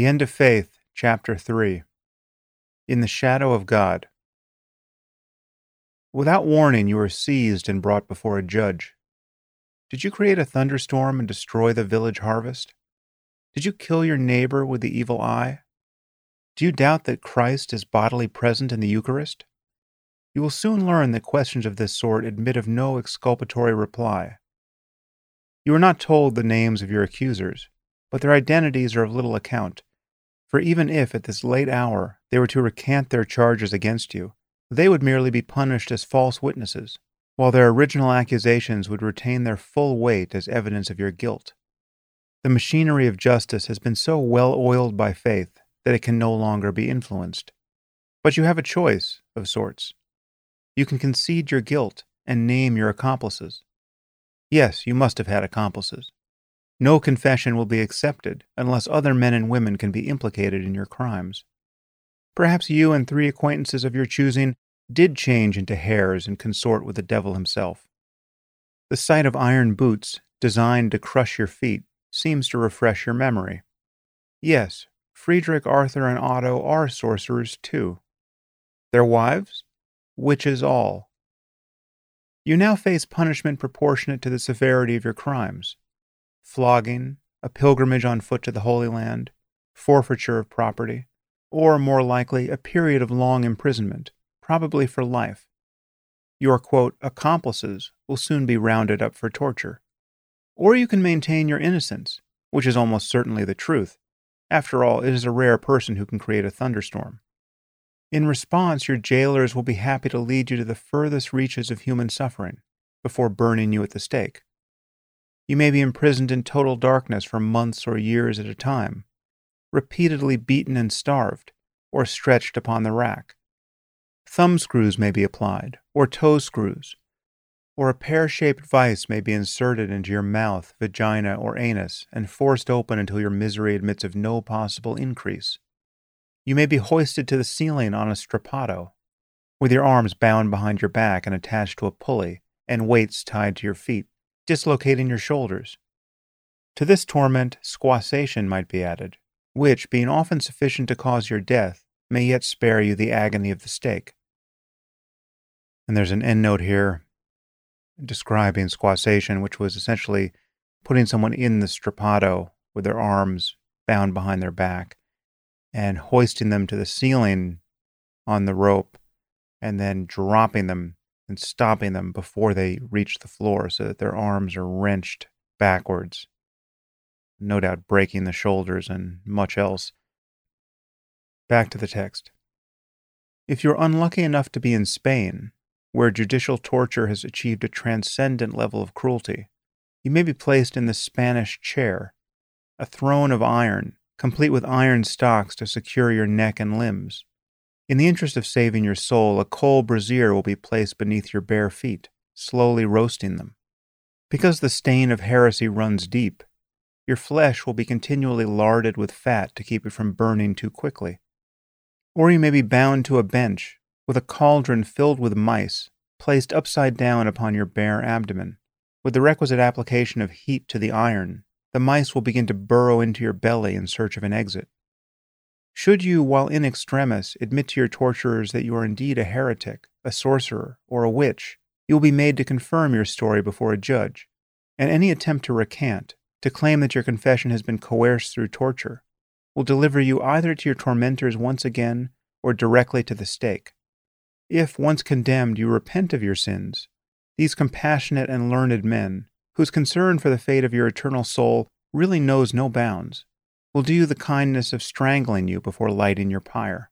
The End of Faith, Chapter 3 In the Shadow of God. Without warning, you are seized and brought before a judge. Did you create a thunderstorm and destroy the village harvest? Did you kill your neighbor with the evil eye? Do you doubt that Christ is bodily present in the Eucharist? You will soon learn that questions of this sort admit of no exculpatory reply. You are not told the names of your accusers but their identities are of little account. For even if, at this late hour, they were to recant their charges against you, they would merely be punished as false witnesses, while their original accusations would retain their full weight as evidence of your guilt. The machinery of justice has been so well oiled by faith that it can no longer be influenced. But you have a choice, of sorts. You can concede your guilt and name your accomplices. Yes, you must have had accomplices. No confession will be accepted unless other men and women can be implicated in your crimes. Perhaps you and three acquaintances of your choosing did change into hares and consort with the devil himself. The sight of iron boots, designed to crush your feet, seems to refresh your memory. Yes, Friedrich, Arthur, and Otto are sorcerers too. Their wives? Witches all. You now face punishment proportionate to the severity of your crimes flogging, a pilgrimage on foot to the Holy Land, forfeiture of property, or, more likely, a period of long imprisonment, probably for life. Your, quote, accomplices will soon be rounded up for torture. Or you can maintain your innocence, which is almost certainly the truth. After all, it is a rare person who can create a thunderstorm. In response, your jailers will be happy to lead you to the furthest reaches of human suffering before burning you at the stake. You may be imprisoned in total darkness for months or years at a time, repeatedly beaten and starved, or stretched upon the rack. Thumb screws may be applied, or toe screws, or a pear shaped vice may be inserted into your mouth, vagina, or anus and forced open until your misery admits of no possible increase. You may be hoisted to the ceiling on a strappado, with your arms bound behind your back and attached to a pulley, and weights tied to your feet dislocating your shoulders. To this torment, squassation might be added, which, being often sufficient to cause your death, may yet spare you the agony of the stake. And there's an endnote here describing squassation, which was essentially putting someone in the strappado with their arms bound behind their back and hoisting them to the ceiling on the rope and then dropping them and stopping them before they reach the floor so that their arms are wrenched backwards, no doubt breaking the shoulders and much else. Back to the text. If you're unlucky enough to be in Spain, where judicial torture has achieved a transcendent level of cruelty, you may be placed in the Spanish chair, a throne of iron, complete with iron stocks to secure your neck and limbs. In the interest of saving your soul, a coal brazier will be placed beneath your bare feet, slowly roasting them. Because the stain of heresy runs deep, your flesh will be continually larded with fat to keep it from burning too quickly. Or you may be bound to a bench, with a cauldron filled with mice, placed upside down upon your bare abdomen. With the requisite application of heat to the iron, the mice will begin to burrow into your belly in search of an exit. Should you, while in extremis, admit to your torturers that you are indeed a heretic, a sorcerer, or a witch, you will be made to confirm your story before a judge, and any attempt to recant, to claim that your confession has been coerced through torture, will deliver you either to your tormentors once again or directly to the stake. If, once condemned, you repent of your sins, these compassionate and learned men, whose concern for the fate of your eternal soul really knows no bounds, will do you the kindness of strangling you before lighting your pyre.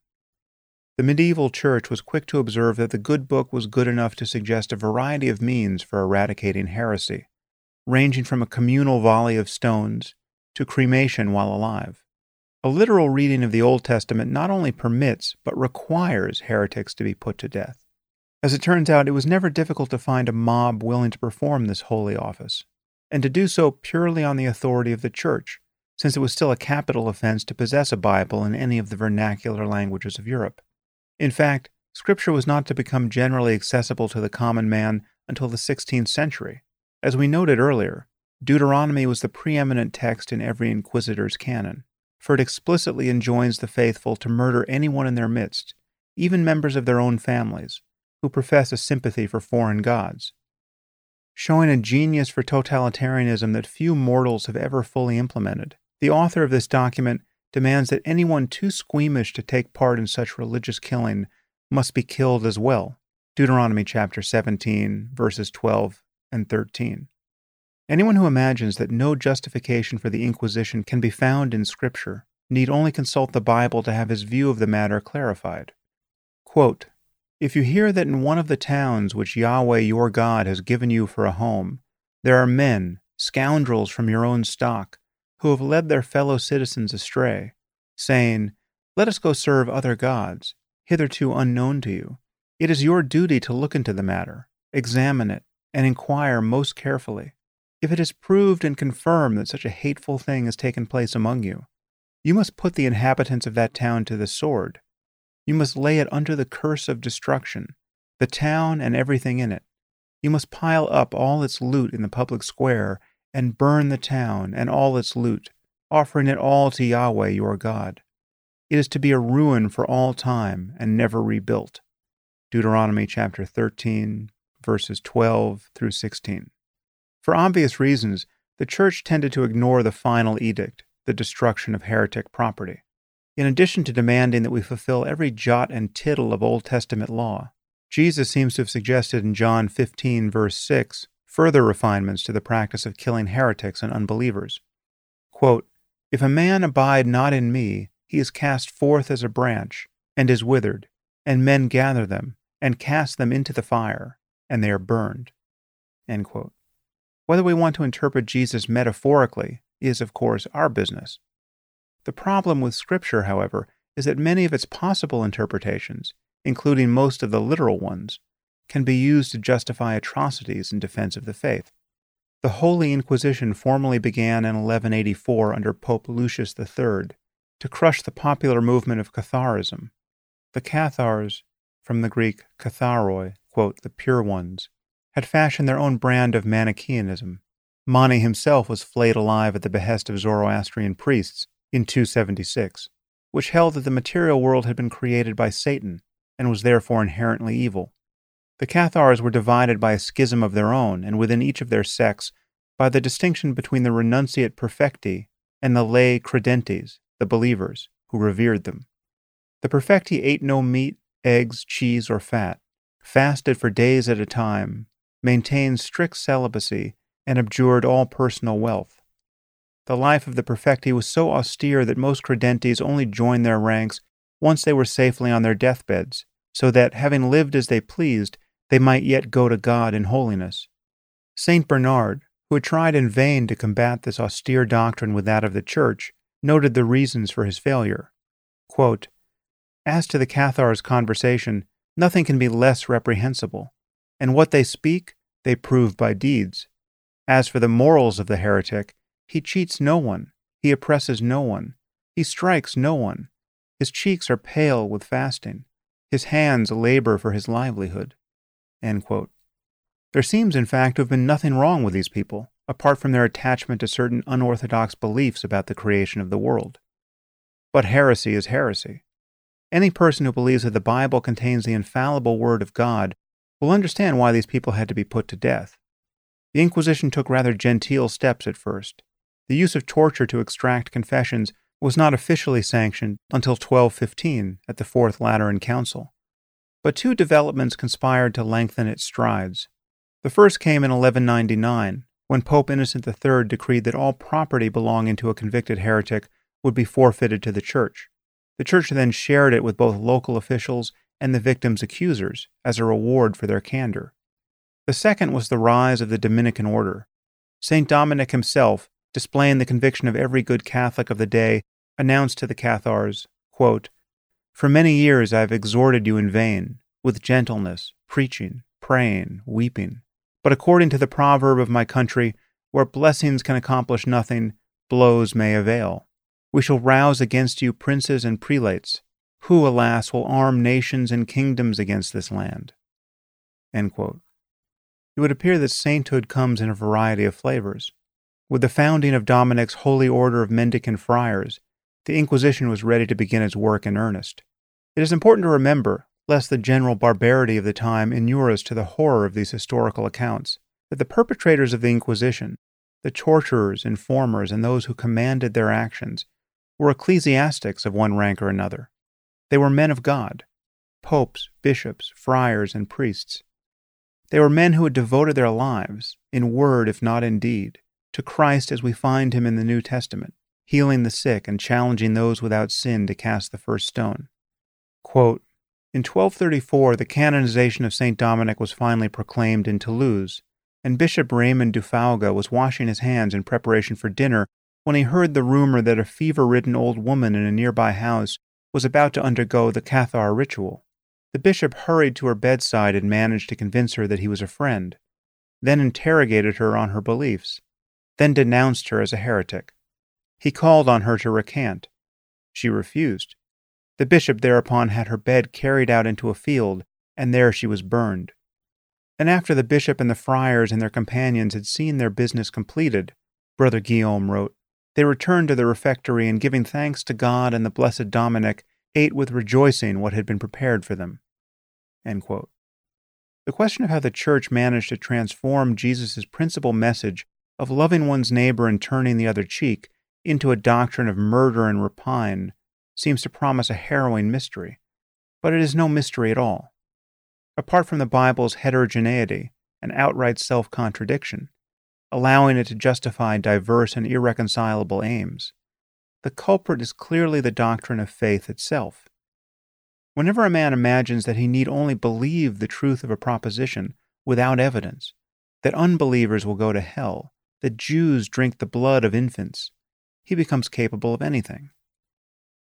The medieval church was quick to observe that the good book was good enough to suggest a variety of means for eradicating heresy, ranging from a communal volley of stones to cremation while alive. A literal reading of the Old Testament not only permits, but requires heretics to be put to death. As it turns out, it was never difficult to find a mob willing to perform this holy office, and to do so purely on the authority of the Church, since it was still a capital offense to possess a Bible in any of the vernacular languages of Europe. In fact, Scripture was not to become generally accessible to the common man until the 16th century. As we noted earlier, Deuteronomy was the preeminent text in every inquisitor's canon. for it explicitly enjoins the faithful to murder anyone in their midst, even members of their own families, who profess a sympathy for foreign gods. Showing a genius for totalitarianism that few mortals have ever fully implemented, the author of this document demands that anyone too squeamish to take part in such religious killing must be killed as well. Deuteronomy chapter 17, verses 12 and 13. Anyone who imagines that no justification for the Inquisition can be found in Scripture need only consult the Bible to have his view of the matter clarified. Quote, if you hear that in one of the towns which Yahweh your God has given you for a home, there are men, scoundrels from your own stock, who have led their fellow citizens astray, saying, Let us go serve other gods, hitherto unknown to you, it is your duty to look into the matter, examine it, and inquire most carefully. If it is proved and confirmed that such a hateful thing has taken place among you, you must put the inhabitants of that town to the sword. You must lay it under the curse of destruction, the town and everything in it. You must pile up all its loot in the public square and burn the town and all its loot, offering it all to Yahweh your God. It is to be a ruin for all time and never rebuilt. Deuteronomy chapter 13, verses 12 through 16. For obvious reasons, the Church tended to ignore the final edict, the destruction of heretic property. In addition to demanding that we fulfill every jot and tittle of Old Testament law, Jesus seems to have suggested in John 15, verse 6, further refinements to the practice of killing heretics and unbelievers. Quote, if a man abide not in me, he is cast forth as a branch, and is withered, and men gather them, and cast them into the fire, and they are burned. Whether we want to interpret Jesus metaphorically is, of course, our business. The problem with Scripture, however, is that many of its possible interpretations, including most of the literal ones, can be used to justify atrocities in defense of the faith. The Holy Inquisition formally began in 1184 under Pope Lucius III to crush the popular movement of Catharism. The Cathars from the Greek katharoi, quote, the pure ones, had fashioned their own brand of Manichaeanism. Mani himself was flayed alive at the behest of Zoroastrian priests in 276, which held that the material world had been created by Satan and was therefore inherently evil. The Cathars were divided by a schism of their own, and within each of their sects by the distinction between the renunciate perfecti and the lay credentes, the believers, who revered them. The perfecti ate no meat, eggs, cheese, or fat, fasted for days at a time, maintained strict celibacy, and abjured all personal wealth. The life of the perfecti was so austere that most credentes only joined their ranks once they were safely on their deathbeds, so that, having lived as they pleased, they might yet go to God in holiness. St. Bernard, who had tried in vain to combat this austere doctrine with that of the Church, noted the reasons for his failure. Quote, as to the Cathars' conversation, nothing can be less reprehensible, and what they speak, they prove by deeds. As for the morals of the heretic, he cheats no one, he oppresses no one, he strikes no one, his cheeks are pale with fasting, his hands labor for his livelihood. There seems, in fact, to have been nothing wrong with these people, apart from their attachment to certain unorthodox beliefs about the creation of the world. But heresy is heresy. Any person who believes that the Bible contains the infallible Word of God will understand why these people had to be put to death. The Inquisition took rather genteel steps at first. The use of torture to extract confessions was not officially sanctioned until 1215 at the Fourth Lateran Council. But two developments conspired to lengthen its strides. The first came in 1199, when Pope Innocent III decreed that all property belonging to a convicted heretic would be forfeited to the Church. The church then shared it with both local officials and the victim's accusers as a reward for their candor. The second was the rise of the Dominican order. St. Dominic himself, displaying the conviction of every good Catholic of the day, announced to the Cathars, quote, For many years I have exhorted you in vain, with gentleness, preaching, praying, weeping. But according to the proverb of my country, where blessings can accomplish nothing, blows may avail. We shall rouse against you princes and prelates, who, alas, will arm nations and kingdoms against this land. It would appear that sainthood comes in a variety of flavors. With the founding of Dominic's Holy Order of Mendicant Friars, The Inquisition was ready to begin its work in earnest. It is important to remember, lest the general barbarity of the time inure us to the horror of these historical accounts, that the perpetrators of the Inquisition, the torturers, informers, and those who commanded their actions, were ecclesiastics of one rank or another. They were men of God, popes, bishops, friars, and priests. They were men who had devoted their lives, in word if not in deed, to Christ as we find him in the New Testament, healing the sick and challenging those without sin to cast the first stone. Quote, in 1234, the canonization of St. Dominic was finally proclaimed in Toulouse, and Bishop Raymond du Fauga was washing his hands in preparation for dinner when he heard the rumor that a fever ridden old woman in a nearby house was about to undergo the Cathar ritual. The bishop hurried to her bedside and managed to convince her that he was a friend, then interrogated her on her beliefs, then denounced her as a heretic. He called on her to recant. She refused. The bishop thereupon had her bed carried out into a field, and there she was burned. And after the bishop and the friars and their companions had seen their business completed, Brother Guillaume wrote, they returned to the refectory and giving thanks to God and the blessed Dominic, ate with rejoicing what had been prepared for them. The question of how the Church managed to transform Jesus' principal message of loving one's neighbor and turning the other cheek into a doctrine of murder and rapine seems to promise a harrowing mystery, but it is no mystery at all. Apart from the Bible's heterogeneity and outright self contradiction, allowing it to justify diverse and irreconcilable aims, the culprit is clearly the doctrine of faith itself. Whenever a man imagines that he need only believe the truth of a proposition without evidence, that unbelievers will go to hell, that Jews drink the blood of infants, he becomes capable of anything.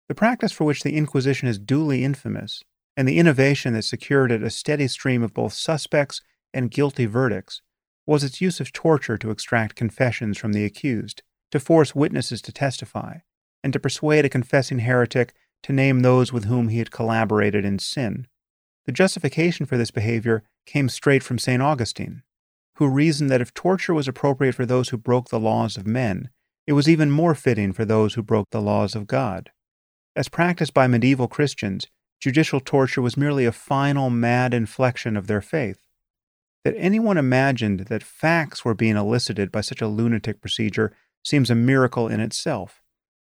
The practice for which the Inquisition is duly infamous, and the innovation that secured it a steady stream of both suspects and guilty verdicts, was its use of torture to extract confessions from the accused, to force witnesses to testify, and to persuade a confessing heretic to name those with whom he had collaborated in sin. The justification for this behavior came straight from St. Augustine, who reasoned that if torture was appropriate for those who broke the laws of men, it was even more fitting for those who broke the laws of God. As practiced by medieval Christians, judicial torture was merely a final mad inflection of their faith. That anyone imagined that facts were being elicited by such a lunatic procedure seems a miracle in itself.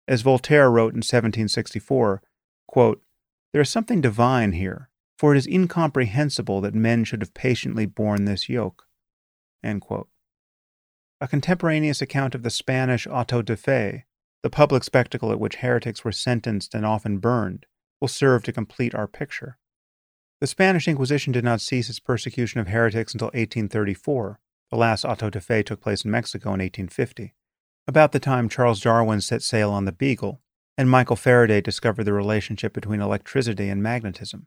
As Voltaire wrote in 1764, quote, There is something divine here, for it is incomprehensible that men should have patiently borne this yoke. A contemporaneous account of the Spanish auto de fe, the public spectacle at which heretics were sentenced and often burned, will serve to complete our picture. The Spanish Inquisition did not cease its persecution of heretics until 1834. The last auto de fe took place in Mexico in 1850 about the time Charles Darwin set sail on the Beagle, and Michael Faraday discovered the relationship between electricity and magnetism.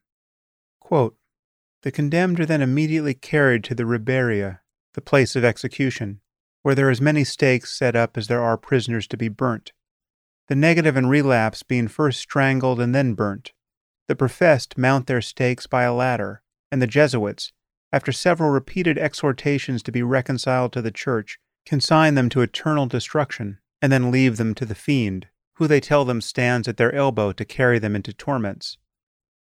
Quote, the condemned are then immediately carried to the Riberia, the place of execution, where there are as many stakes set up as there are prisoners to be burnt. The negative and relapse being first strangled and then burnt. The professed mount their stakes by a ladder, and the Jesuits, after several repeated exhortations to be reconciled to the Church, consign them to eternal destruction, and then leave them to the fiend, who they tell them stands at their elbow to carry them into torments.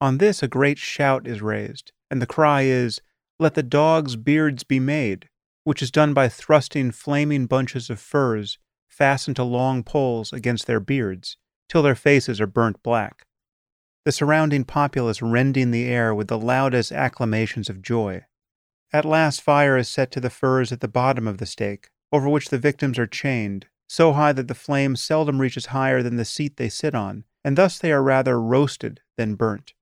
On this a great shout is raised, and the cry is, Let the dogs' beards be made, which is done by thrusting flaming bunches of furze, fastened to long poles, against their beards, till their faces are burnt black. The surrounding populace rending the air with the loudest acclamations of joy. At last fire is set to the furze at the bottom of the stake, over which the victims are chained, so high that the flame seldom reaches higher than the seat they sit on, and thus they are rather roasted than burnt.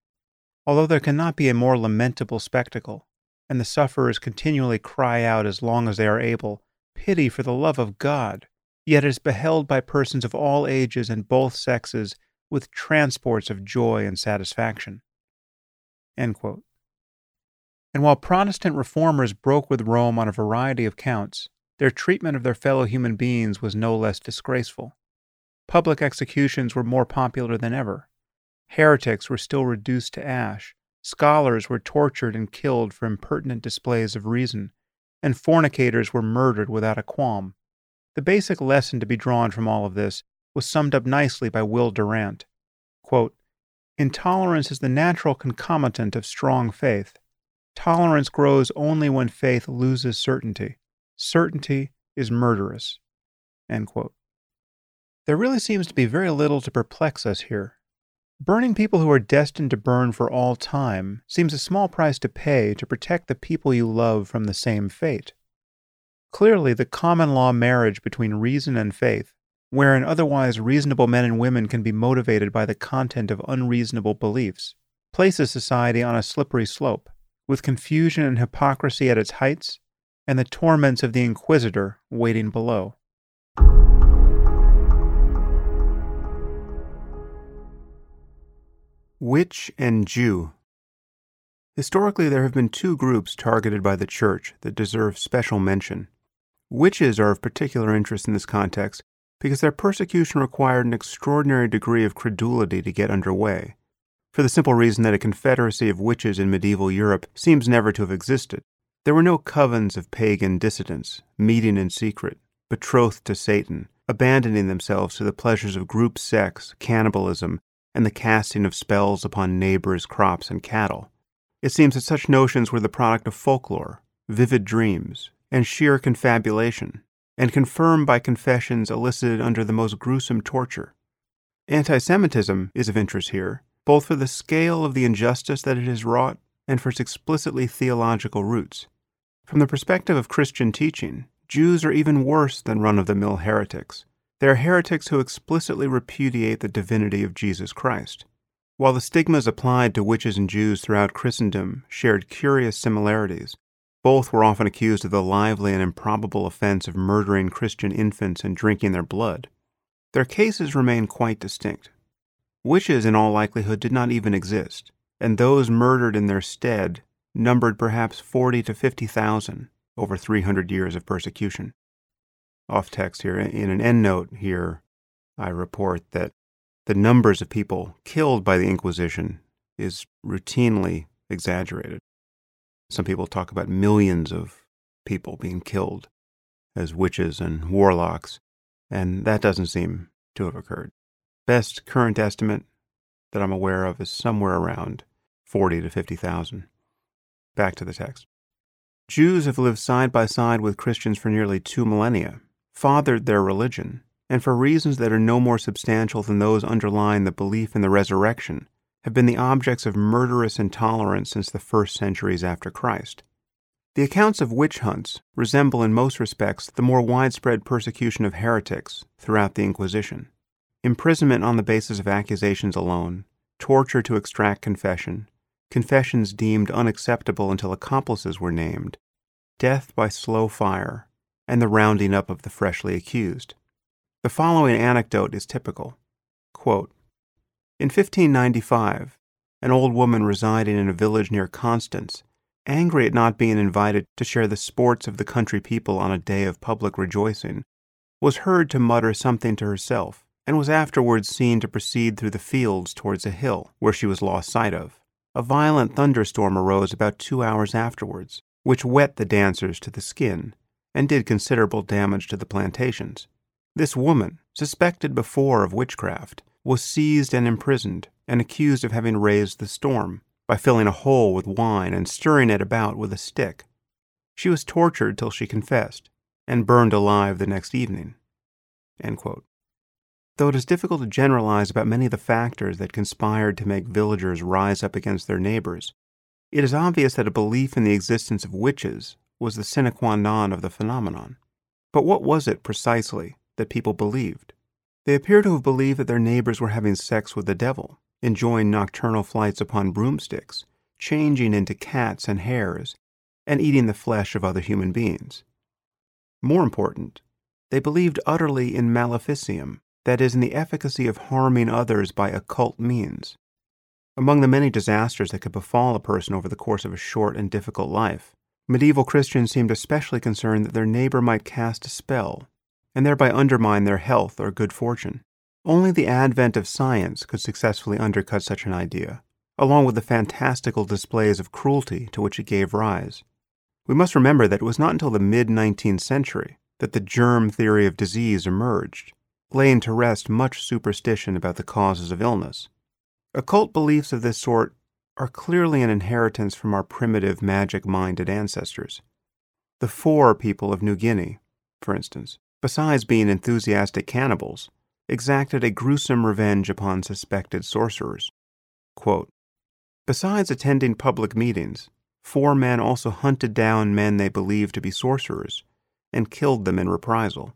Although there cannot be a more lamentable spectacle, and the sufferers continually cry out as long as they are able, Pity for the love of God, yet is beheld by persons of all ages and both sexes with transports of joy and satisfaction. And while Protestant reformers broke with Rome on a variety of counts, their treatment of their fellow human beings was no less disgraceful. Public executions were more popular than ever. Heretics were still reduced to ash. Scholars were tortured and killed for impertinent displays of reason, and fornicators were murdered without a qualm. The basic lesson to be drawn from all of this was summed up nicely by Will Durant. Quote, Intolerance is the natural concomitant of strong faith. Tolerance grows only when faith loses certainty. Certainty is murderous. There really seems to be very little to perplex us here. Burning people who are destined to burn for all time seems a small price to pay to protect the people you love from the same fate. Clearly, the common law marriage between reason and faith, wherein otherwise reasonable men and women can be motivated by the content of unreasonable beliefs, places society on a slippery slope, with confusion and hypocrisy at its heights, and the torments of the Inquisitor waiting below. Witch and Jew. Historically, there have been two groups targeted by the Church that deserve special mention. Witches are of particular interest in this context because their persecution required an extraordinary degree of credulity to get underway, for the simple reason that a confederacy of witches in medieval Europe seems never to have existed. There were no covens of pagan dissidents, meeting in secret, betrothed to Satan, abandoning themselves to the pleasures of group sex, cannibalism, and the casting of spells upon neighbors' crops and cattle. It seems that such notions were the product of folklore, vivid dreams, and sheer confabulation, and confirmed by confessions elicited under the most gruesome torture. Anti Semitism is of interest here, both for the scale of the injustice that it has wrought and for its explicitly theological roots. From the perspective of Christian teaching, Jews are even worse than run of the mill heretics. They are heretics who explicitly repudiate the divinity of Jesus Christ. While the stigmas applied to witches and Jews throughout Christendom shared curious similarities, both were often accused of the lively and improbable offense of murdering Christian infants and drinking their blood. Their cases remain quite distinct. Witches, in all likelihood, did not even exist, and those murdered in their stead numbered perhaps 40 to 50,000 over 300 years of persecution off text here. In an endnote here, I report that the numbers of people killed by the Inquisition is routinely exaggerated. Some people talk about millions of people being killed as witches and warlocks, and that doesn't seem to have occurred. Best current estimate that I'm aware of is somewhere around 40 to 50,000. Back to the text. Jews have lived side by side with Christians for nearly two millennia, fathered their religion, and for reasons that are no more substantial than those underlying the belief in the resurrection, have been the objects of murderous intolerance since the first centuries after Christ. The accounts of witch hunts resemble in most respects the more widespread persecution of heretics throughout the Inquisition. Imprisonment on the basis of accusations alone, torture to extract confession, confessions deemed unacceptable until accomplices were named, death by slow fire, and the rounding up of the freshly accused. The following anecdote is typical. Quote, in 1595, an old woman residing in a village near Constance, angry at not being invited to share the sports of the country people on a day of public rejoicing, was heard to mutter something to herself, and was afterwards seen to proceed through the fields towards a hill, where she was lost sight of. A violent thunderstorm arose about two hours afterwards, which wet the dancers to the skin, and did considerable damage to the plantations. This woman, suspected before of witchcraft, was seized and imprisoned, and accused of having raised the storm by filling a hole with wine and stirring it about with a stick. She was tortured till she confessed, and burned alive the next evening. Though it is difficult to generalize about many of the factors that conspired to make villagers rise up against their neighbors, it is obvious that a belief in the existence of witches was the sine qua non of the phenomenon. But what was it precisely that people believed? They appear to have believed that their neighbors were having sex with the devil, enjoying nocturnal flights upon broomsticks, changing into cats and hares, and eating the flesh of other human beings. More important, they believed utterly in maleficium, that is, in the efficacy of harming others by occult means. Among the many disasters that could befall a person over the course of a short and difficult life, Medieval Christians seemed especially concerned that their neighbor might cast a spell, and thereby undermine their health or good fortune. Only the advent of science could successfully undercut such an idea, along with the fantastical displays of cruelty to which it gave rise. We must remember that it was not until the mid 19th century that the germ theory of disease emerged, laying to rest much superstition about the causes of illness. Occult beliefs of this sort are clearly an inheritance from our primitive magic minded ancestors. The Fore people of New Guinea, for instance, besides being enthusiastic cannibals, exacted a gruesome revenge upon suspected sorcerers. Quote, Besides attending public meetings, Fore men also hunted down men they believed to be sorcerers and killed them in reprisal.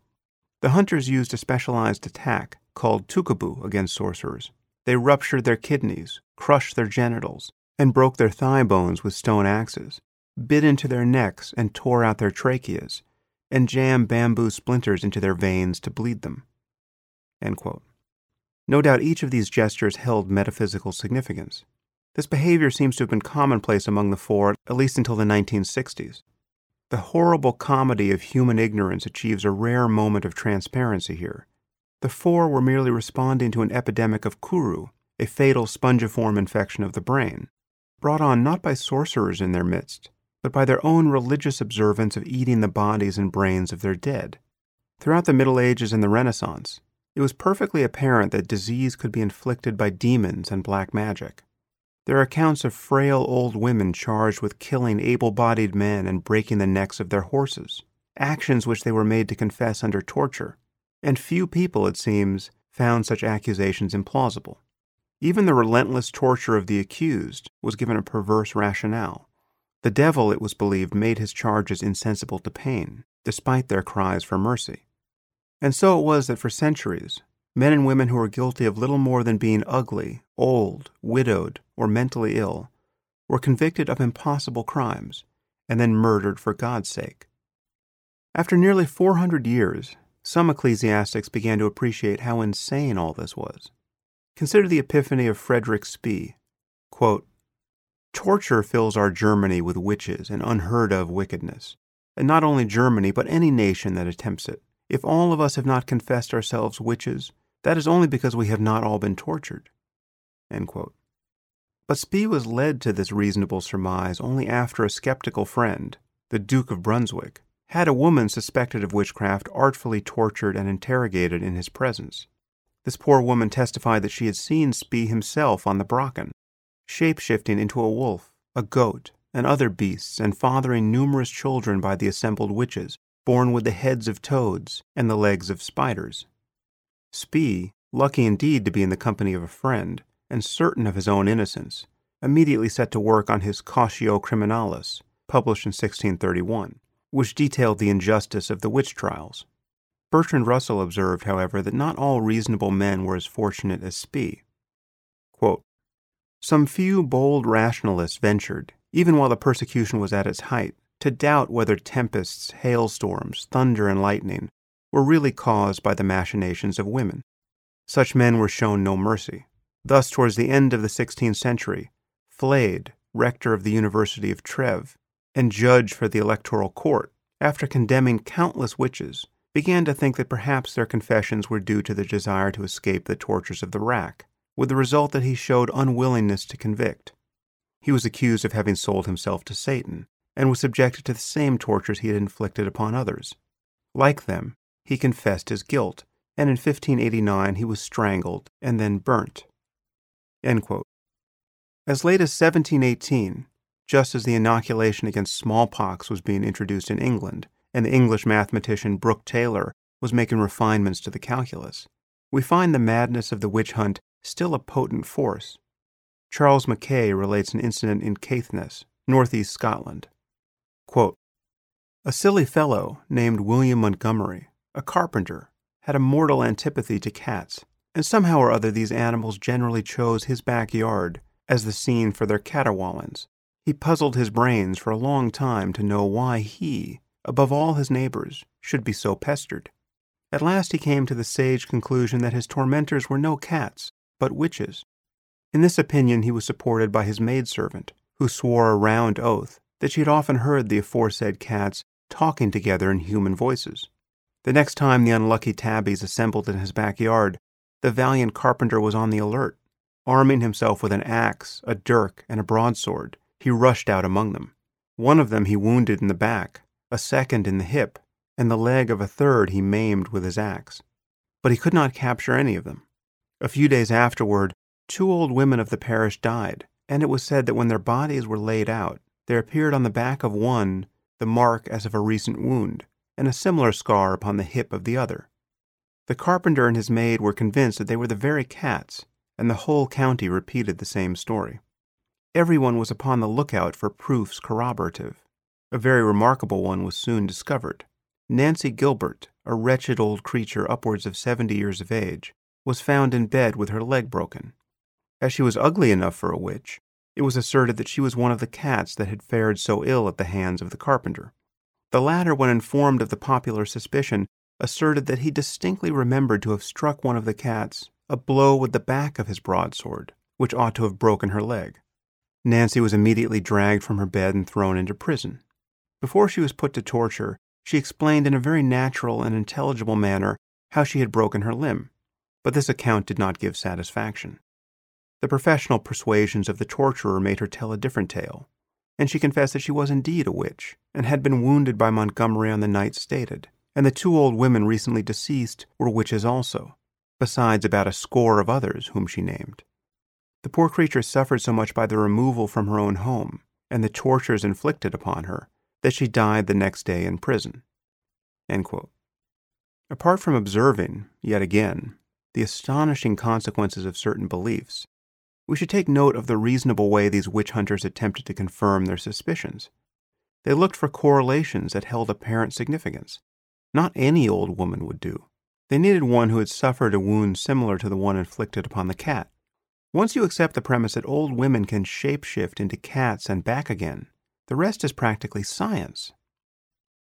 The hunters used a specialized attack called tukabu against sorcerers. They ruptured their kidneys, crushed their genitals, and broke their thigh bones with stone axes, bit into their necks and tore out their tracheas, and jam bamboo splinters into their veins to bleed them. No doubt each of these gestures held metaphysical significance. This behavior seems to have been commonplace among the Fore, at least until the 1960s. The horrible comedy of human ignorance achieves a rare moment of transparency here. The Fore were merely responding to an epidemic of kuru, a fatal spongiform infection of the brain, brought on not by sorcerers in their midst, but by their own religious observance of eating the bodies and brains of their dead. Throughout the Middle Ages and the Renaissance, it was perfectly apparent that disease could be inflicted by demons and black magic. There are accounts of frail old women charged with killing able bodied men and breaking the necks of their horses, actions which they were made to confess under torture, and few people, it seems, found such accusations implausible. Even the relentless torture of the accused was given a perverse rationale. The devil, it was believed, made his charges insensible to pain, despite their cries for mercy. And so it was that for centuries, men and women who were guilty of little more than being ugly, old, widowed, or mentally ill were convicted of impossible crimes and then murdered for God's sake. After nearly 400 years, some ecclesiastics began to appreciate how insane all this was. Consider the epiphany of Frederick Spee. Quote, Torture fills our Germany with witches and unheard of wickedness, and not only Germany, but any nation that attempts it. If all of us have not confessed ourselves witches, that is only because we have not all been tortured. But Spee was led to this reasonable surmise only after a skeptical friend, the Duke of Brunswick, had a woman suspected of witchcraft artfully tortured and interrogated in his presence. This poor woman testified that she had seen Spee himself on the Brocken, shape-shifting into a wolf, a goat, and other beasts, and fathering numerous children by the assembled witches, born with the heads of toads and the legs of spiders. Spee, lucky indeed to be in the company of a friend, and certain of his own innocence, immediately set to work on his Cautio Criminalis, published in 1631, which detailed the injustice of the witch trials. Bertrand Russell observed, however, that not all reasonable men were as fortunate as Spee. Quote, Some few bold rationalists ventured, even while the persecution was at its height, to doubt whether tempests, hailstorms, thunder, and lightning were really caused by the machinations of women. Such men were shown no mercy. Thus, towards the end of the 16th century, Flade, rector of the University of Treves, and judge for the electoral court, after condemning countless witches, began to think that perhaps their confessions were due to the desire to escape the tortures of the rack, with the result that he showed unwillingness to convict. He was accused of having sold himself to Satan, and was subjected to the same tortures he had inflicted upon others. Like them, he confessed his guilt, and in 1589 he was strangled and then burnt. As late as 1718, just as the inoculation against smallpox was being introduced in England, and the English mathematician Brooke Taylor was making refinements to the calculus, we find the madness of the witch hunt still a potent force. Charles Mackay relates an incident in Caithness, northeast Scotland. Quote, a silly fellow named William Montgomery a carpenter, had a mortal antipathy to cats, and somehow or other these animals generally chose his backyard as the scene for their caterwaulings. He puzzled his brains for a long time to know why he, above all his neighbors, should be so pestered. At last he came to the sage conclusion that his tormentors were no cats, but witches. In this opinion he was supported by his maidservant, who swore a round oath that she had often heard the aforesaid cats talking together in human voices. The next time the unlucky tabbies assembled in his backyard, the valiant carpenter was on the alert. Arming himself with an axe, a dirk, and a broadsword, he rushed out among them. One of them he wounded in the back, a second in the hip, and the leg of a third he maimed with his axe. but he could not capture any of them. A few days afterward, two old women of the parish died, and it was said that when their bodies were laid out, there appeared on the back of one the mark as of a recent wound, and a similar scar upon the hip of the other. The carpenter and his maid were convinced that they were the very cats, and the whole county repeated the same story. Everyone was upon the lookout for proofs corroborative. A very remarkable one was soon discovered. Nancy Gilbert, a wretched old creature upwards of seventy years of age, was found in bed with her leg broken. As she was ugly enough for a witch, it was asserted that she was one of the cats that had fared so ill at the hands of the carpenter. The latter, when informed of the popular suspicion, asserted that he distinctly remembered to have struck one of the cats a blow with the back of his broadsword, which ought to have broken her leg. Nancy was immediately dragged from her bed and thrown into prison. Before she was put to torture, she explained in a very natural and intelligible manner how she had broken her limb, but this account did not give satisfaction. The professional persuasions of the torturer made her tell a different tale, and she confessed that she was indeed a witch, and had been wounded by Montgomery on the night stated, and the two old women recently deceased were witches also, besides about a score of others whom she named. The poor creature suffered so much by the removal from her own home, and the tortures inflicted upon her, that she died the next day in prison. Apart from observing, yet again, the astonishing consequences of certain beliefs, we should take note of the reasonable way these witch hunters attempted to confirm their suspicions. They looked for correlations that held apparent significance. Not any old woman would do. They needed one who had suffered a wound similar to the one inflicted upon the cat. Once you accept the premise that old women can shapeshift into cats and back again, the rest is practically science.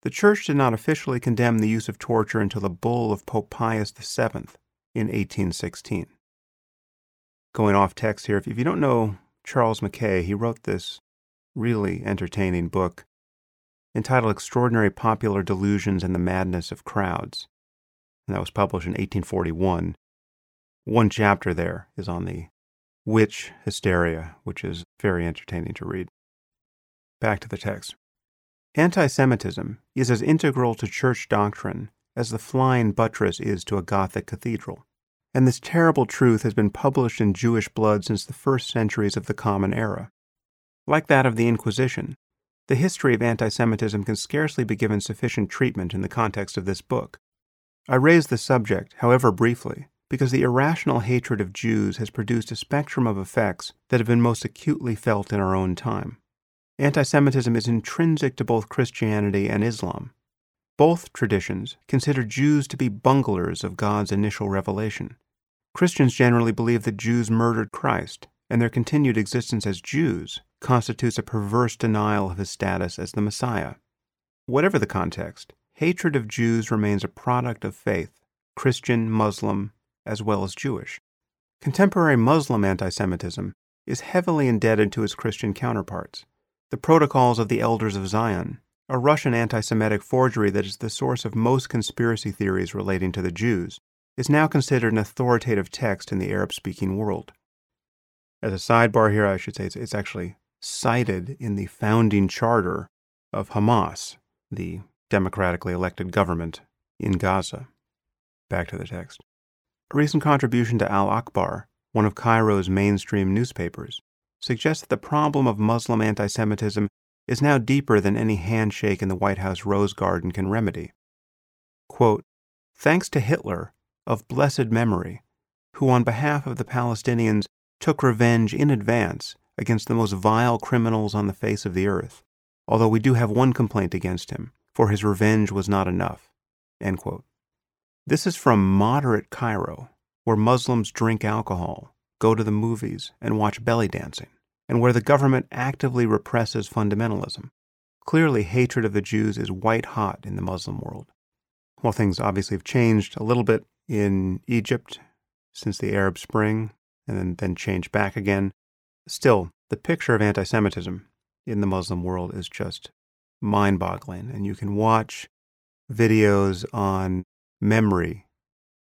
The Church did not officially condemn the use of torture until the bull of Pope Pius VII in 1816 going off text here. If, you don't know Charles Mackay, he wrote this really entertaining book entitled Extraordinary Popular Delusions and the Madness of Crowds. And that was published in 1841. One chapter there is on the witch hysteria, which is very entertaining to read. Back to the text. Anti Semitism is as integral to church doctrine as the flying buttress is to a Gothic cathedral and this terrible truth has been published in Jewish blood since the first centuries of the Common Era. Like that of the Inquisition, the history of anti Semitism can scarcely be given sufficient treatment in the context of this book. I raise the subject, however briefly, because the irrational hatred of Jews has produced a spectrum of effects that have been most acutely felt in our own time. Anti Semitism is intrinsic to both Christianity and Islam, both traditions consider Jews to be bunglers of God's initial revelation. Christians generally believe that Jews murdered Christ, and their continued existence as Jews constitutes a perverse denial of his status as the Messiah. Whatever the context, hatred of Jews remains a product of faith, Christian, Muslim, as well as Jewish. Contemporary Muslim anti Semitism is heavily indebted to its Christian counterparts. The Protocols of the Elders of Zion a Russian anti Semitic forgery that is the source of most conspiracy theories relating to the Jews, is now considered an authoritative text in the Arab speaking world. As a sidebar here, I should say it's, it's, actually cited in the founding charter of Hamas, the democratically elected government in Gaza. Back to the text. A recent contribution to Al Akhbar, one of Cairo's mainstream newspapers, suggests that the problem of Muslim anti Semitism is now deeper than any handshake in the White House Rose Garden can remedy. Quote, Thanks to Hitler, of blessed memory, who on behalf of the Palestinians took revenge in advance against the most vile criminals on the face of the earth, although we do have one complaint against him, for his revenge was not enough. This is from moderate Cairo, where Muslims drink alcohol, go to the movies, and watch belly dancing and where the government actively represses fundamentalism. Clearly, hatred of the Jews is white hot in the Muslim world. While things obviously have changed a little bit in Egypt since the Arab Spring and then, then back again, still, the picture of anti Semitism in the Muslim world is just mind boggling. And you can watch videos on MEMRI,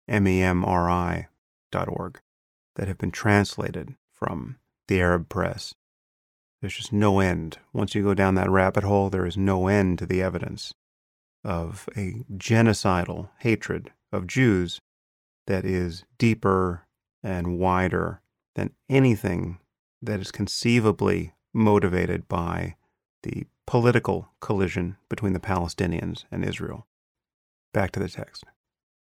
M E M R I dot org, that have been translated from the Arab press. There's just no end. Once you go down that rabbit hole, there is no end to the evidence of a genocidal hatred of Jews that is deeper and wider than anything that is conceivably motivated by the political collision between the Palestinians and Israel. Back to the text.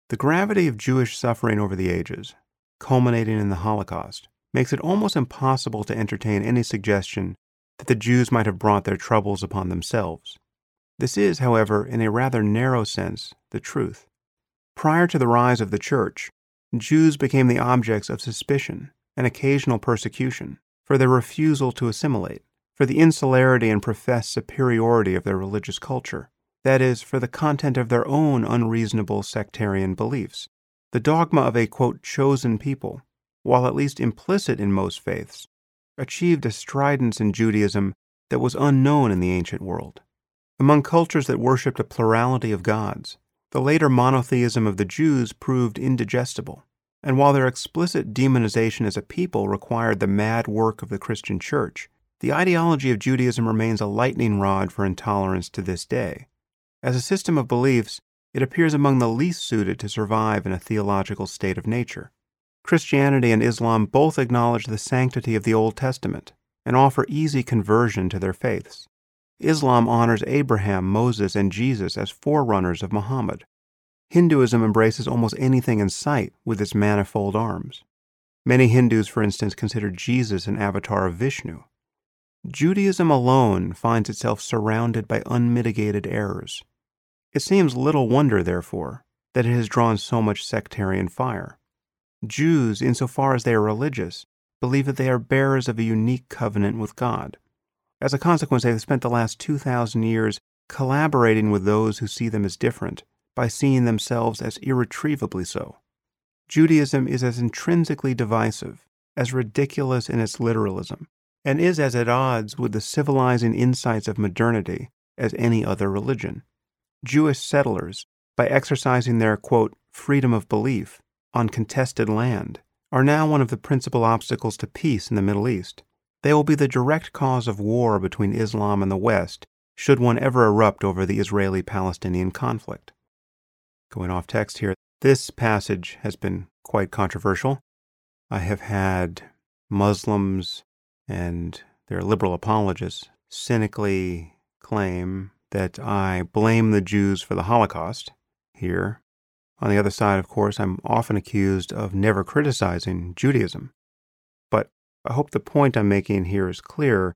The gravity of Jewish suffering over the ages, culminating in the Holocaust, makes it almost impossible to entertain any suggestion that the Jews might have brought their troubles upon themselves. This is, however, in a rather narrow sense, the truth. Prior to the rise of the Church, Jews became the objects of suspicion and occasional persecution for their refusal to assimilate, for the insularity and professed superiority of their religious culture, that is, for the content of their own unreasonable sectarian beliefs. The dogma of a quote, chosen people, while at least implicit in most faiths, achieved a stridence in Judaism that was unknown in the ancient world. Among cultures that worshipped a plurality of gods, the later monotheism of the Jews proved indigestible. And while their explicit demonization as a people required the mad work of the Christian Church, the ideology of Judaism remains a lightning rod for intolerance to this day. As a system of beliefs, it appears among the least suited to survive in a theological state of nature. Christianity and Islam both acknowledge the sanctity of the Old Testament and offer easy conversion to their faiths. Islam honors Abraham, Moses, and Jesus as forerunners of Muhammad. Hinduism embraces almost anything in sight with its manifold arms. Many Hindus, for instance, consider Jesus an avatar of Vishnu. Judaism alone finds itself surrounded by unmitigated errors. It seems little wonder, therefore, that it has drawn so much sectarian fire. Jews, insofar as they are religious, believe that they are bearers of a unique covenant with God. As a consequence, they have spent the last 2,000 years collaborating with those who see them as different by seeing themselves as irretrievably so. Judaism is as intrinsically divisive, as ridiculous in its literalism, and is as at odds with the civilizing insights of modernity as any other religion. Jewish settlers, by exercising their, quote, freedom of belief, on contested land are now one of the principal obstacles to peace in the Middle East. They will be the direct cause of war between Islam and the West should one ever erupt over the Israeli Palestinian conflict. Going off text here, this passage has been quite controversial. I have had Muslims and their liberal apologists cynically claim that I blame the Jews for the Holocaust here on the other side, of course, I'm often accused of never criticizing Judaism. I hope the point I'm making here is clear.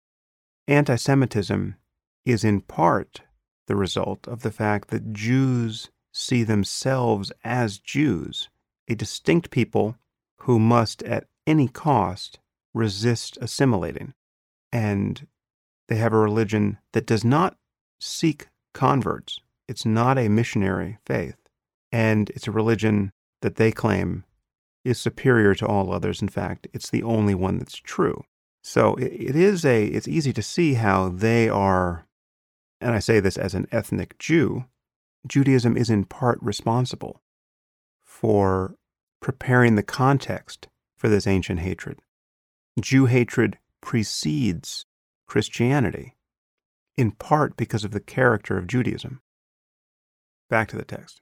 Anti Semitism is in part the result of the fact that Jews see themselves as Jews, a distinct people who must at any cost resist assimilating. And they have a religion that does not seek converts, it's not a missionary faith and it's a religion that they claim is superior to all others. In fact, it's the only one that's true. So it, it is a, it's easy to see how they are, and I say this as an ethnic Jew, Judaism is in part responsible for preparing the context for this ancient hatred. Jew hatred precedes Christianity, in part because of the character of Judaism. Back to the text.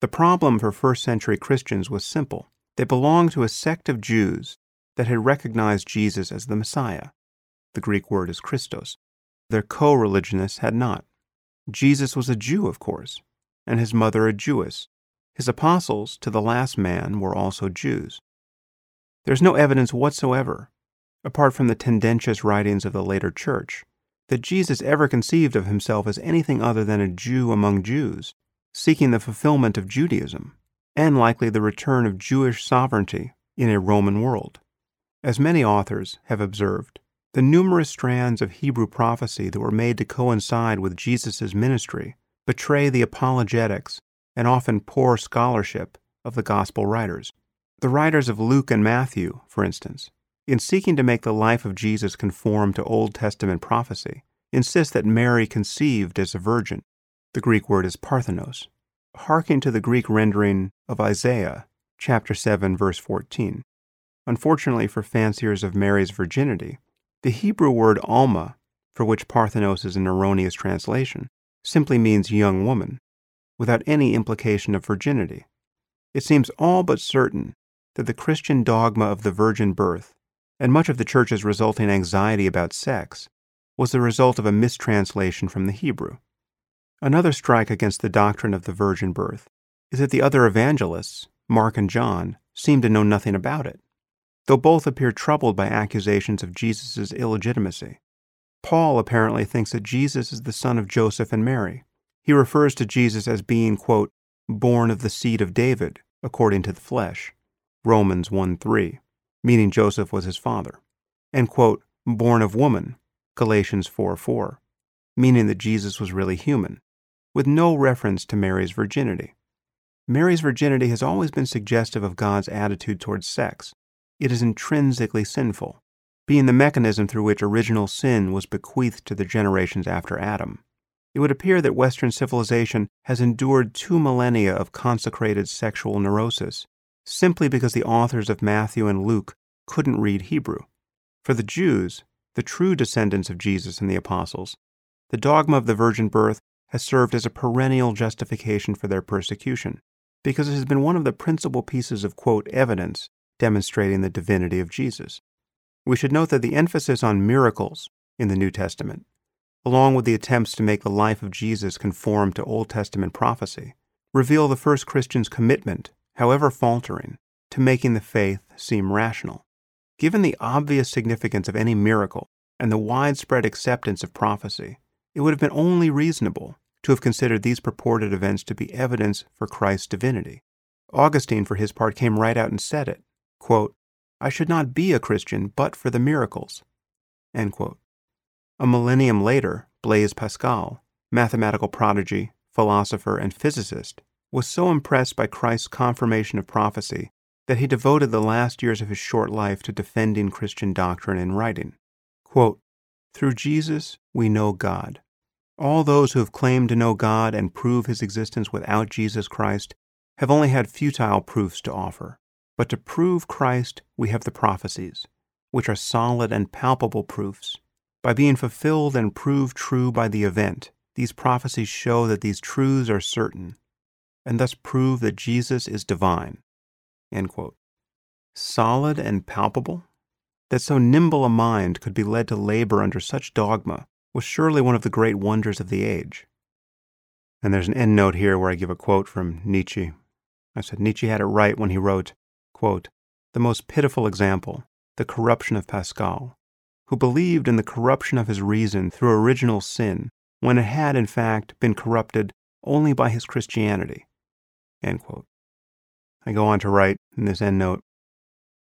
The problem for first century Christians was simple. They belonged to a sect of Jews that had recognized Jesus as the Messiah. The Greek word is Christos. Their co religionists had not. Jesus was a Jew, of course, and his mother a Jewess. His apostles, to the last man, were also Jews. There's no evidence whatsoever, apart from the tendentious writings of the later church, that Jesus ever conceived of himself as anything other than a Jew among Jews seeking the fulfillment of Judaism, and likely the return of Jewish sovereignty in a Roman world. As many authors have observed, the numerous strands of Hebrew prophecy that were made to coincide with Jesus' ministry betray the apologetics and often poor scholarship of the gospel writers. The writers of Luke and Matthew, for instance, in seeking to make the life of Jesus conform to Old Testament prophecy, insist that Mary conceived as a virgin the Greek word is parthenos. Harking to the Greek rendering of Isaiah, chapter 7, verse 14. Unfortunately for fanciers of Mary's virginity, the Hebrew word Alma, for which Parthenos is an erroneous translation, simply means young woman, without any implication of virginity. it seems all but certain that the Christian dogma of the virgin birth, and much of the Church's resulting anxiety about sex, was the result of a mistranslation from the Hebrew. Another strike against the doctrine of the virgin birth is that the other evangelists, Mark and John, seem to know nothing about it, though both appear troubled by accusations of Jesus' illegitimacy. Paul apparently thinks that Jesus is the son of Joseph and Mary. He refers to Jesus as being, quote, born of the seed of David, according to the flesh, Romans 1 3, meaning Joseph was his father, and, quote, born of woman, Galatians 4 4, meaning that Jesus was really human, with no reference to Mary's virginity. Mary's virginity has always been suggestive of God's attitude towards sex. It is intrinsically sinful, being the mechanism through which original sin was bequeathed to the generations after Adam. It would appear that Western civilization has endured two millennia of consecrated sexual neurosis simply because the authors of Matthew and Luke couldn't read Hebrew. For the Jews, the true descendants of Jesus and the apostles, the dogma of the virgin birth has served as a perennial justification for their persecution, because it has been one of the principal pieces of, quote, evidence demonstrating the divinity of Jesus. We should note that the emphasis on miracles in the New Testament, along with the attempts to make the life of Jesus conform to Old Testament prophecy, reveal the first Christian's commitment, however faltering, to making the faith seem rational. Given the obvious significance of any miracle and the widespread acceptance of prophecy, it would have been only reasonable to have considered these purported events to be evidence for Christ's divinity. Augustine, for his part, came right out and said it. Quote, I should not be a Christian but for the miracles. A millennium later, Blaise Pascal, mathematical prodigy, philosopher, and physicist, was so impressed by Christ's confirmation of prophecy that he devoted the last years of his short life to defending Christian doctrine in writing. Quote, Through Jesus we know God. All those who have claimed to know God and prove his existence without Jesus Christ have only had futile proofs to offer. But to prove Christ, we have the prophecies, which are solid and palpable proofs. By being fulfilled and proved true by the event, these prophecies show that these truths are certain, and thus prove that Jesus is divine. Solid and palpable? That so nimble a mind could be led to labor under such dogma was surely one of the great wonders of the age. And there's an endnote here where I give a quote from Nietzsche. I said Nietzsche had it right when he wrote, quote, the most pitiful example, the corruption of Pascal, who believed in the corruption of his reason through original sin, when it had, in fact, been corrupted only by his Christianity. I go on to write in this endnote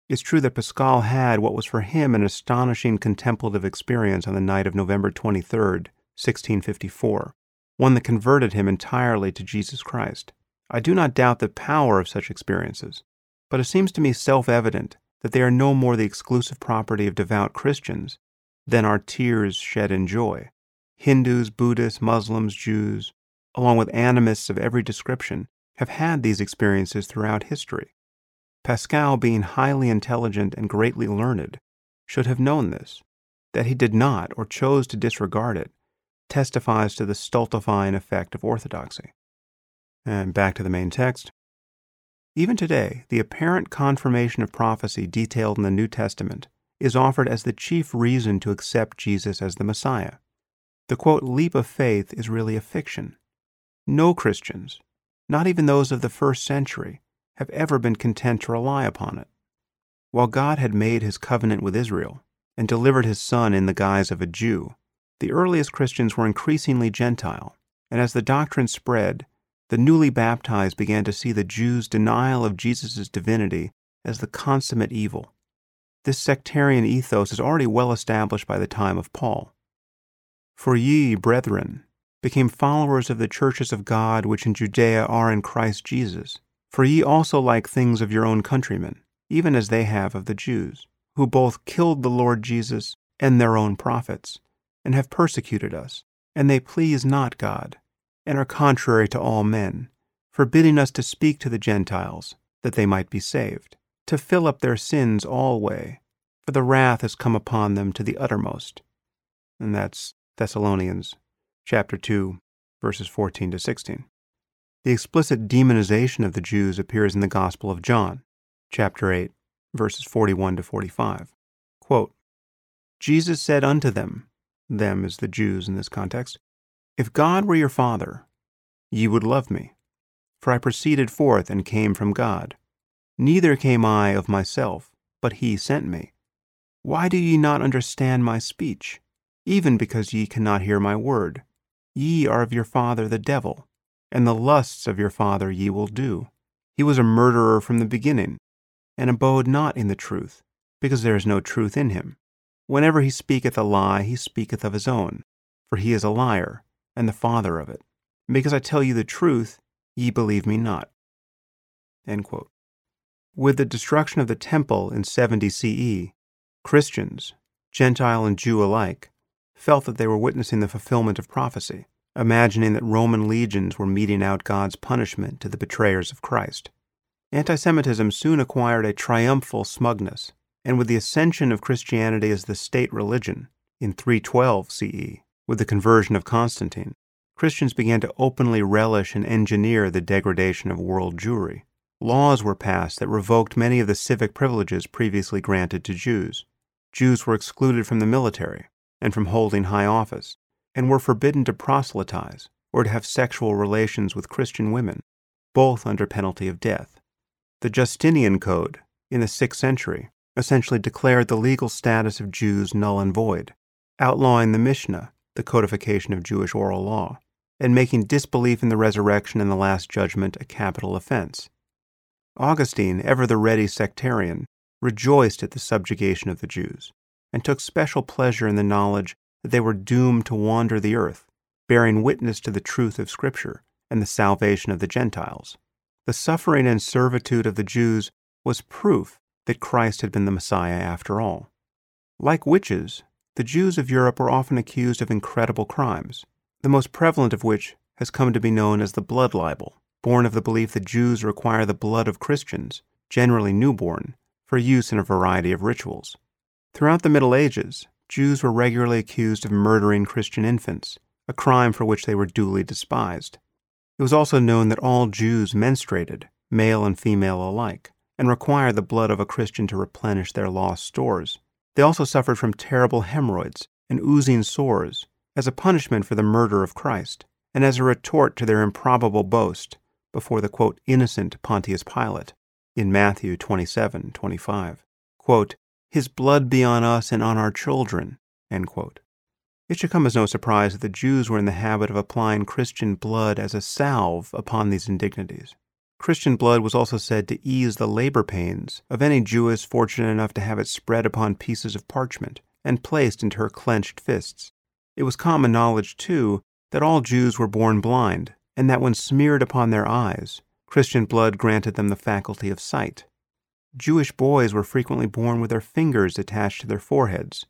It's true that Pascal had what was for him an astonishing contemplative experience on the night of November 23, 1654, one that converted him entirely to Jesus Christ. I do not doubt the power of such experiences, but it seems to me self evident that they are no more the exclusive property of devout Christians than are tears shed in joy. Hindus, Buddhists, Muslims, Jews, along with animists of every description, have had these experiences throughout history. Pascal, being highly intelligent and greatly learned, should have known this. That he did not or chose to disregard it testifies to the stultifying effect of orthodoxy. And back to the main text. Even today, the apparent confirmation of prophecy detailed in the New Testament is offered as the chief reason to accept Jesus as the Messiah. The quote, leap of faith is really a fiction. No Christians, not even those of the first century, have ever been content to rely upon it. While God had made his covenant with Israel and delivered his Son in the guise of a Jew, the earliest Christians were increasingly Gentile, and as the doctrine spread, the newly baptized began to see the Jews' denial of Jesus' divinity as the consummate evil. This sectarian ethos is already well established by the time of Paul. For ye, brethren, became followers of the churches of God which in Judea are in Christ Jesus. For ye also like things of your own countrymen, even as they have of the Jews, who both killed the Lord Jesus and their own prophets, and have persecuted us, and they please not God and are contrary to all men, forbidding us to speak to the Gentiles, that they might be saved, to fill up their sins alway, for the wrath has come upon them to the uttermost. And that's Thessalonians chapter 2, verses 14 to 16. The explicit demonization of the Jews appears in the Gospel of John, chapter 8, verses 41 to 45. Quote, Jesus said unto them, them is the Jews in this context, If God were your Father, ye would love me, for I proceeded forth and came from God. Neither came I of myself, but he sent me. Why do ye not understand my speech? Even because ye cannot hear my word. Ye are of your father the devil, and the lusts of your father ye will do. He was a murderer from the beginning, and abode not in the truth, because there is no truth in him. Whenever he speaketh a lie, he speaketh of his own, for he is a liar, and the father of it. because I tell you the truth, ye believe me not. With the destruction of the temple in 70 CE, Christians, Gentile and Jew alike, felt that they were witnessing the fulfillment of prophecy, imagining that Roman legions were meting out God's punishment to the betrayers of Christ. Anti Semitism soon acquired a triumphal smugness, and with the ascension of Christianity as the state religion in 312 CE, with the conversion of Constantine, Christians began to openly relish and engineer the degradation of world Jewry. Laws were passed that revoked many of the civic privileges previously granted to Jews. Jews were excluded from the military and from holding high office, and were forbidden to proselytize or to have sexual relations with Christian women, both under penalty of death. The Justinian Code, in the 6th century, essentially declared the legal status of Jews null and void, outlawing the Mishnah, the codification of Jewish oral law, and making disbelief in the resurrection and the Last Judgment a capital offense. Augustine, ever the ready sectarian, rejoiced at the subjugation of the Jews, and took special pleasure in the knowledge that they were doomed to wander the earth, bearing witness to the truth of Scripture and the salvation of the Gentiles. The suffering and servitude of the Jews was proof that Christ had been the Messiah after all. Like witches, the Jews of Europe were often accused of incredible crimes, the most prevalent of which has come to be known as the blood libel born of the belief that Jews require the blood of Christians, generally newborn, for use in a variety of rituals. Throughout the Middle Ages, Jews were regularly accused of murdering Christian infants, a crime for which they were duly despised. It was also known that all Jews menstruated, male and female alike, and required the blood of a Christian to replenish their lost stores. They also suffered from terrible hemorrhoids and oozing sores as a punishment for the murder of Christ, and as a retort to their improbable boast before the quote, innocent Pontius Pilate in Matthew 27 25. Quote, His blood be on us and on our children. It should come as no surprise that the Jews were in the habit of applying Christian blood as a salve upon these indignities. Christian blood was also said to ease the labor pains of any Jewess fortunate enough to have it spread upon pieces of parchment and placed into her clenched fists. It was common knowledge, too, that all Jews were born blind, and that when smeared upon their eyes, Christian blood granted them the faculty of sight. Jewish boys were frequently born with their fingers attached to their foreheads,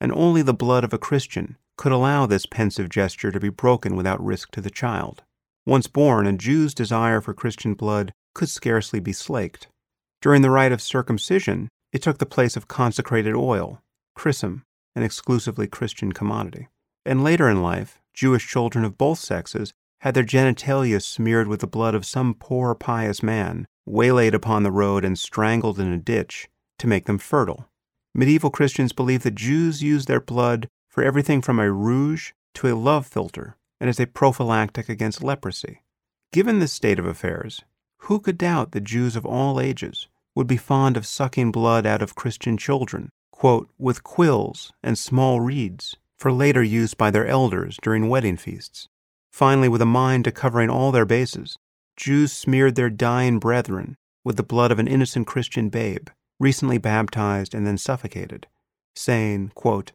and only the blood of a Christian could allow this pensive gesture to be broken without risk to the child. Once born, a Jew's desire for Christian blood could scarcely be slaked. During the rite of circumcision, it took the place of consecrated oil, chrism, an exclusively Christian commodity. And later in life, Jewish children of both sexes had their genitalia smeared with the blood of some poor pious man, waylaid upon the road and strangled in a ditch to make them fertile. Medieval Christians believed that Jews used their blood for everything from a rouge to a love philtre and as a prophylactic against leprosy. Given this state of affairs, who could doubt that Jews of all ages would be fond of sucking blood out of Christian children, quote, with quills and small reeds, for later use by their elders during wedding feasts? Finally, with a mind to covering all their bases, Jews smeared their dying brethren with the blood of an innocent Christian babe, recently baptized and then suffocated, saying, quote,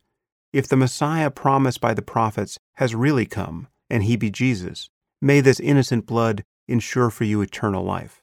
If the Messiah promised by the prophets has really come, and he be Jesus, may this innocent blood ensure for you eternal life.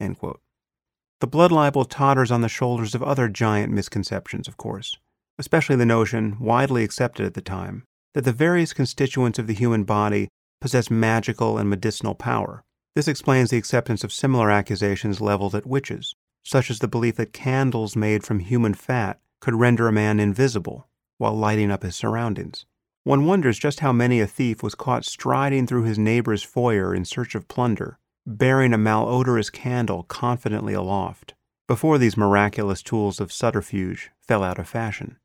The blood libel totters on the shoulders of other giant misconceptions, of course, especially the notion, widely accepted at the time, that the various constituents of the human body possess magical and medicinal power. This explains the acceptance of similar accusations leveled at witches, such as the belief that candles made from human fat could render a man invisible while lighting up his surroundings. one wonders just how many a thief was caught striding through his neighbor's foyer in search of plunder, bearing a malodorous candle confidently aloft, before these miraculous tools of subterfuge fell out of fashion.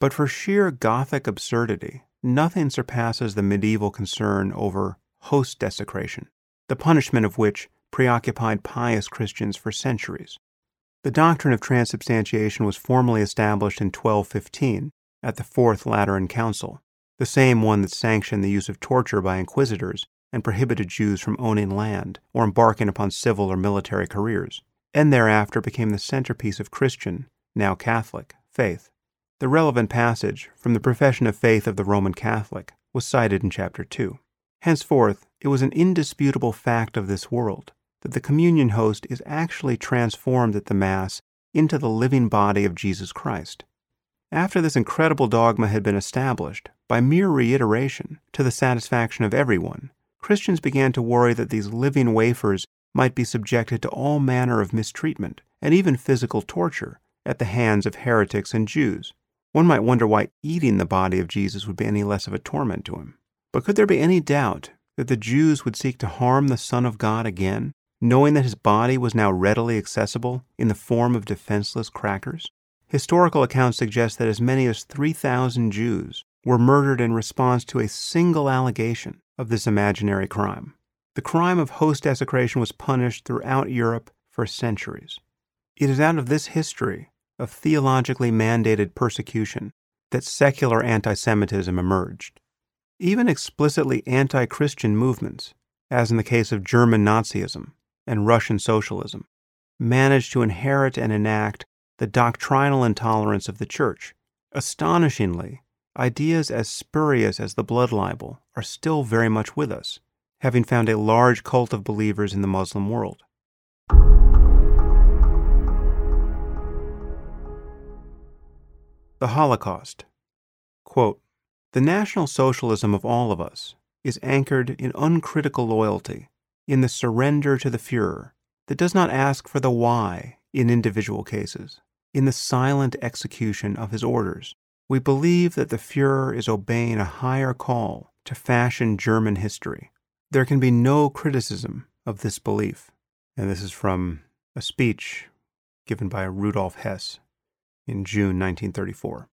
But for sheer Gothic absurdity, nothing surpasses the medieval concern over host desecration, the punishment of which preoccupied pious Christians for centuries. The doctrine of transubstantiation was formally established in 1215 at the Fourth Lateran Council, the same one that sanctioned the use of torture by inquisitors and prohibited Jews from owning land or embarking upon civil or military careers, and thereafter became the centerpiece of Christian, now Catholic, faith. The relevant passage from the Profession of Faith of the Roman Catholic was cited in chapter 2. Henceforth, it was an indisputable fact of this world that the communion host is actually transformed at the Mass into the living body of Jesus Christ. After this incredible dogma had been established, by mere reiteration, to the satisfaction of everyone, Christians began to worry that these living wafers might be subjected to all manner of mistreatment and even physical torture at the hands of heretics and Jews. One might wonder why eating the body of Jesus would be any less of a torment to him. But could there be any doubt that the Jews would seek to harm the Son of God again knowing that his body was now readily accessible in the form of defenseless crackers? Historical accounts suggest that as many as 3,000 Jews were murdered in response to a single allegation of this imaginary crime. The crime of host desecration was punished throughout Europe for centuries. It is out of this history of theologically mandated persecution that secular anti Semitism emerged. Even explicitly anti Christian movements, as in the case of German Nazism, and Russian socialism, managed to inherit and enact the doctrinal intolerance of the Church. Astonishingly, ideas as spurious as the blood libel are still very much with us, having found a large cult of believers in the Muslim world. The Holocaust. Quote, the National Socialism of all of us is anchored in uncritical loyalty in the surrender to the Fuhrer that does not ask for the why in individual cases, in the silent execution of his orders. We believe that the Fuhrer is obeying a higher call to fashion German history. There can be no criticism of this belief. And this is from a speech given by Rudolf Hess in June 1934.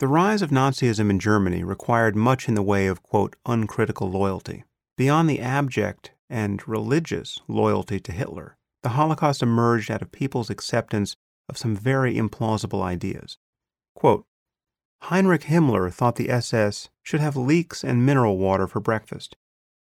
The rise of Nazism in Germany required much in the way of, quote, uncritical loyalty. Beyond the abject and religious loyalty to Hitler, the Holocaust emerged out of people's acceptance of some very implausible ideas. Quote, Heinrich Himmler thought the SS should have leeks and mineral water for breakfast.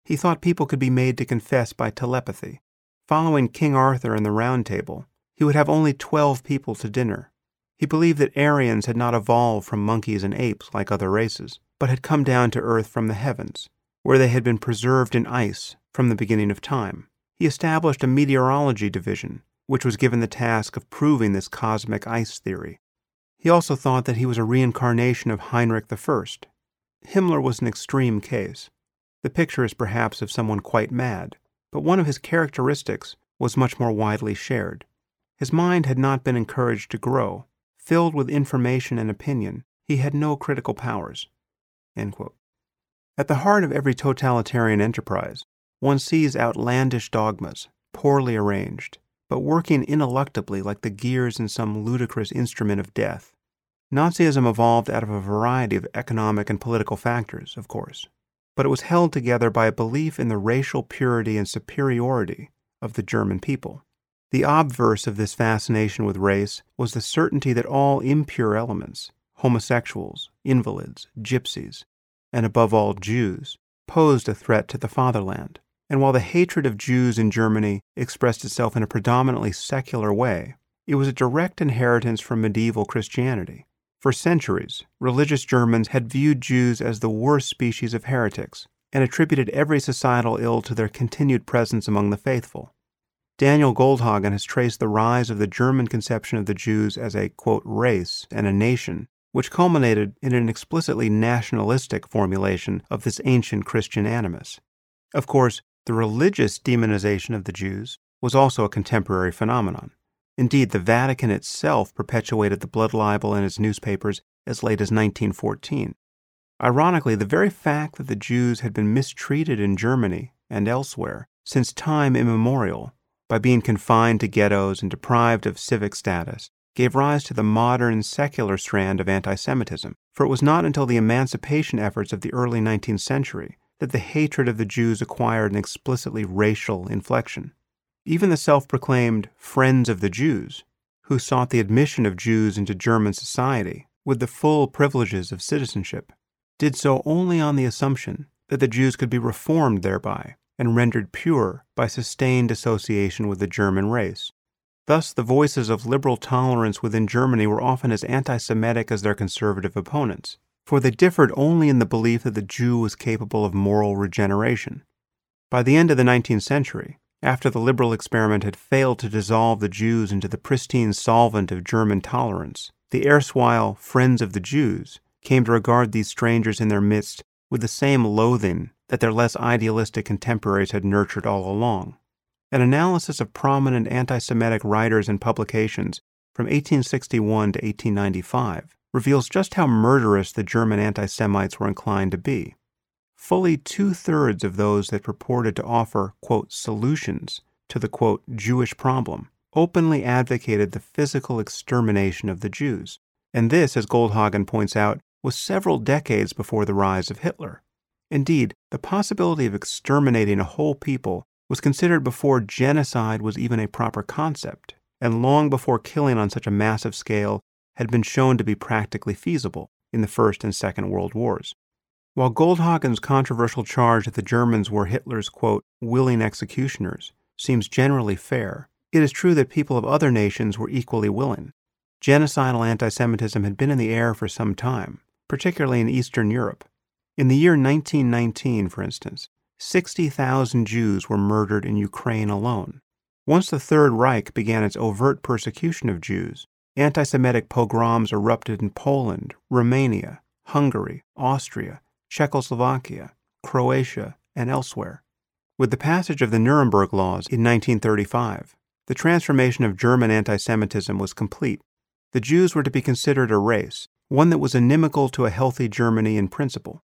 He thought people could be made to confess by telepathy. Following King Arthur and the Round Table, he would have only 12 people to dinner. He believed that Aryans had not evolved from monkeys and apes like other races, but had come down to earth from the heavens, where they had been preserved in ice from the beginning of time. He established a meteorology division, which was given the task of proving this cosmic ice theory. He also thought that he was a reincarnation of Heinrich I. Himmler was an extreme case. The picture is perhaps of someone quite mad, but one of his characteristics was much more widely shared. His mind had not been encouraged to grow. Filled with information and opinion, he had no critical powers. At the heart of every totalitarian enterprise one sees outlandish dogmas, poorly arranged, but working ineluctably like the gears in some ludicrous instrument of death. Nazism evolved out of a variety of economic and political factors, of course, but it was held together by a belief in the racial purity and superiority of the German people. The obverse of this fascination with race was the certainty that all impure elements, homosexuals, invalids, gypsies, and above all Jews, posed a threat to the fatherland. And while the hatred of Jews in Germany expressed itself in a predominantly secular way, it was a direct inheritance from medieval Christianity. For centuries, religious Germans had viewed Jews as the worst species of heretics and attributed every societal ill to their continued presence among the faithful. Daniel Goldhagen has traced the rise of the German conception of the Jews as a, quote, race and a nation, which culminated in an explicitly nationalistic formulation of this ancient Christian animus. Of course, the religious demonization of the Jews was also a contemporary phenomenon. Indeed, the Vatican itself perpetuated the blood libel in its newspapers as late as 1914. Ironically, the very fact that the Jews had been mistreated in Germany and elsewhere since time immemorial by being confined to ghettos and deprived of civic status gave rise to the modern secular strand of anti Semitism, for it was not until the emancipation efforts of the early 19th century that the hatred of the Jews acquired an explicitly racial inflection. Even the self proclaimed Friends of the Jews, who sought the admission of Jews into German society with the full privileges of citizenship, did so only on the assumption that the Jews could be reformed thereby and rendered pure by sustained association with the German race. Thus, the voices of liberal tolerance within Germany were often as anti Semitic as their conservative opponents, for they differed only in the belief that the Jew was capable of moral regeneration. By the end of the 19th century, after the liberal experiment had failed to dissolve the Jews into the pristine solvent of German tolerance, the erstwhile Friends of the Jews came to regard these strangers in their midst with the same loathing that their less idealistic contemporaries had nurtured all along. An analysis of prominent anti Semitic writers and publications from 1861 to 1895 reveals just how murderous the German anti Semites were inclined to be. Fully two thirds of those that purported to offer, quote, solutions to the, quote, Jewish problem openly advocated the physical extermination of the Jews. And this, as Goldhagen points out, was several decades before the rise of Hitler. Indeed, the possibility of exterminating a whole people was considered before genocide was even a proper concept, and long before killing on such a massive scale had been shown to be practically feasible in the First and Second World Wars. While Goldhagen's controversial charge that the Germans were Hitler's, quote, willing executioners seems generally fair, it is true that people of other nations were equally willing. Genocidal anti Semitism had been in the air for some time, particularly in Eastern Europe. In the year 1919, for instance, 60,000 Jews were murdered in Ukraine alone. Once the Third Reich began its overt persecution of Jews, anti Semitic pogroms erupted in Poland, Romania, Hungary, Austria, Czechoslovakia, Croatia, and elsewhere. With the passage of the Nuremberg Laws in 1935, the transformation of German anti Semitism was complete. The Jews were to be considered a race, one that was inimical to a healthy Germany in principle.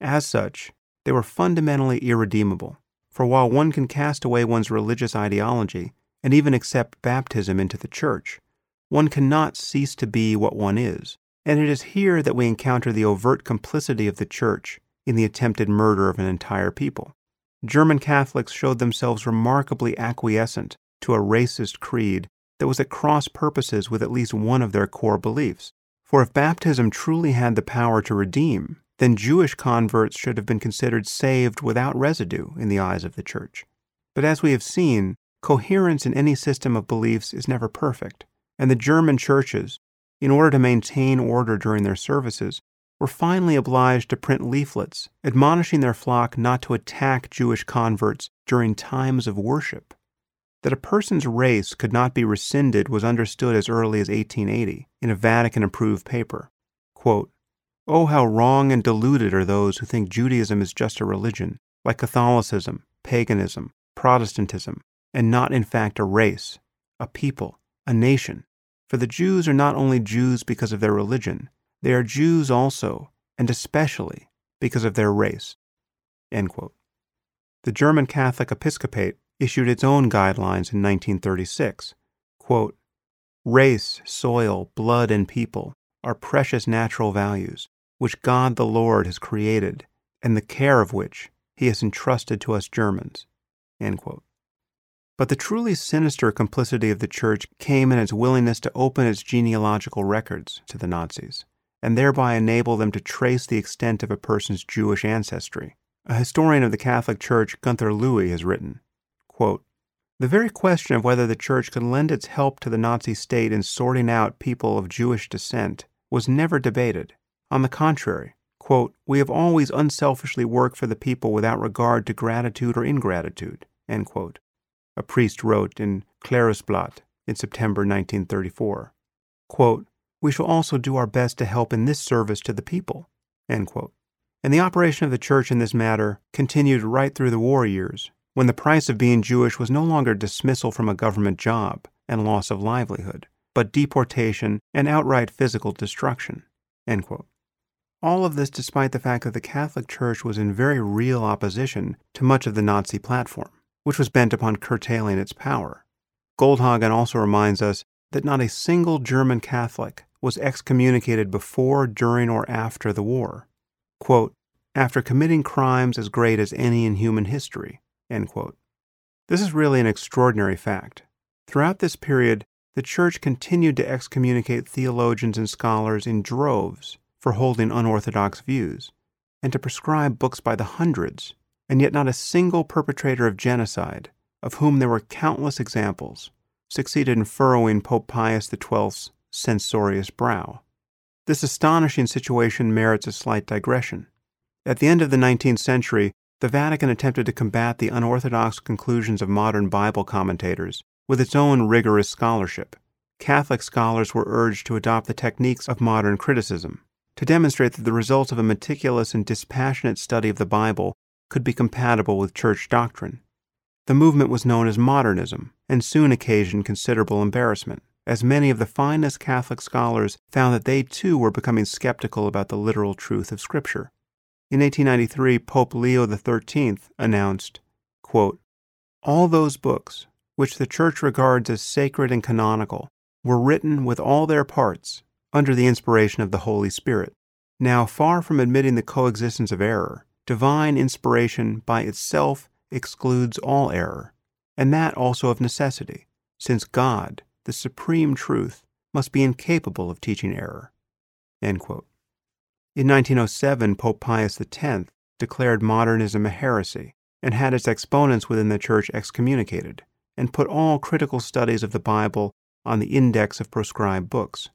As such, they were fundamentally irredeemable, for while one can cast away one's religious ideology and even accept baptism into the church, one cannot cease to be what one is. And it is here that we encounter the overt complicity of the church in the attempted murder of an entire people. German Catholics showed themselves remarkably acquiescent to a racist creed that was at cross purposes with at least one of their core beliefs. For if baptism truly had the power to redeem, then Jewish converts should have been considered saved without residue in the eyes of the Church. But as we have seen, coherence in any system of beliefs is never perfect, and the German churches, in order to maintain order during their services, were finally obliged to print leaflets admonishing their flock not to attack Jewish converts during times of worship. That a person's race could not be rescinded was understood as early as 1880 in a Vatican approved paper. Quote, Oh, how wrong and deluded are those who think Judaism is just a religion, like Catholicism, paganism, Protestantism, and not in fact a race, a people, a nation. For the Jews are not only Jews because of their religion, they are Jews also, and especially because of their race. The German Catholic Episcopate issued its own guidelines in 1936. Quote, Race, soil, blood, and people are precious natural values which God the Lord has created, and the care of which he has entrusted to us Germans. But the truly sinister complicity of the Church came in its willingness to open its genealogical records to the Nazis, and thereby enable them to trace the extent of a person's Jewish ancestry. A historian of the Catholic Church, Guenter Lewy, has written quote, The very question of whether the Church could lend its help to the Nazi state in sorting out people of Jewish descent was never debated on the contrary, quote, we have always unselfishly worked for the people without regard to gratitude or ingratitude, quote, a priest wrote in Klerusblatt in September 1934. Quote, we shall also do our best to help in this service to the people. And the operation of the church in this matter continued right through the war years, when the price of being Jewish was no longer dismissal from a government job and loss of livelihood, but deportation and outright physical destruction. All of this despite the fact that the Catholic Church was in very real opposition to much of the Nazi platform, which was bent upon curtailing its power. Goldhagen also reminds us that not a single German Catholic was excommunicated before, during, or after the war. Quote, after committing crimes as great as any in human history. This is really an extraordinary fact. Throughout this period, the Church continued to excommunicate theologians and scholars in droves for holding unorthodox views, and to proscribe books by the hundreds, and yet not a single perpetrator of genocide, of whom there were countless examples, succeeded in furrowing Pope Pius XII's censorious brow. This astonishing situation merits a slight digression. At the end of the 19th century, the Vatican attempted to combat the unorthodox conclusions of modern Bible commentators with its own rigorous scholarship. Catholic scholars were urged to adopt the techniques of modern criticism, to demonstrate that the results of a meticulous and dispassionate study of the Bible could be compatible with church doctrine. The movement was known as modernism and soon occasioned considerable embarrassment, as many of the finest Catholic scholars found that they too were becoming skeptical about the literal truth of Scripture. In 1893, Pope Leo XIII announced, quote, All those books, which the Church regards as sacred and canonical, were written with all their parts under the inspiration of the Holy Spirit. Now, far from admitting the coexistence of error, divine inspiration by itself excludes all error, and that also of necessity, since God, the supreme truth, must be incapable of teaching error. In 1907, Pope Pius X declared modernism a heresy and had its exponents within the Church excommunicated, and put all critical studies of the Bible on the index of proscribed books.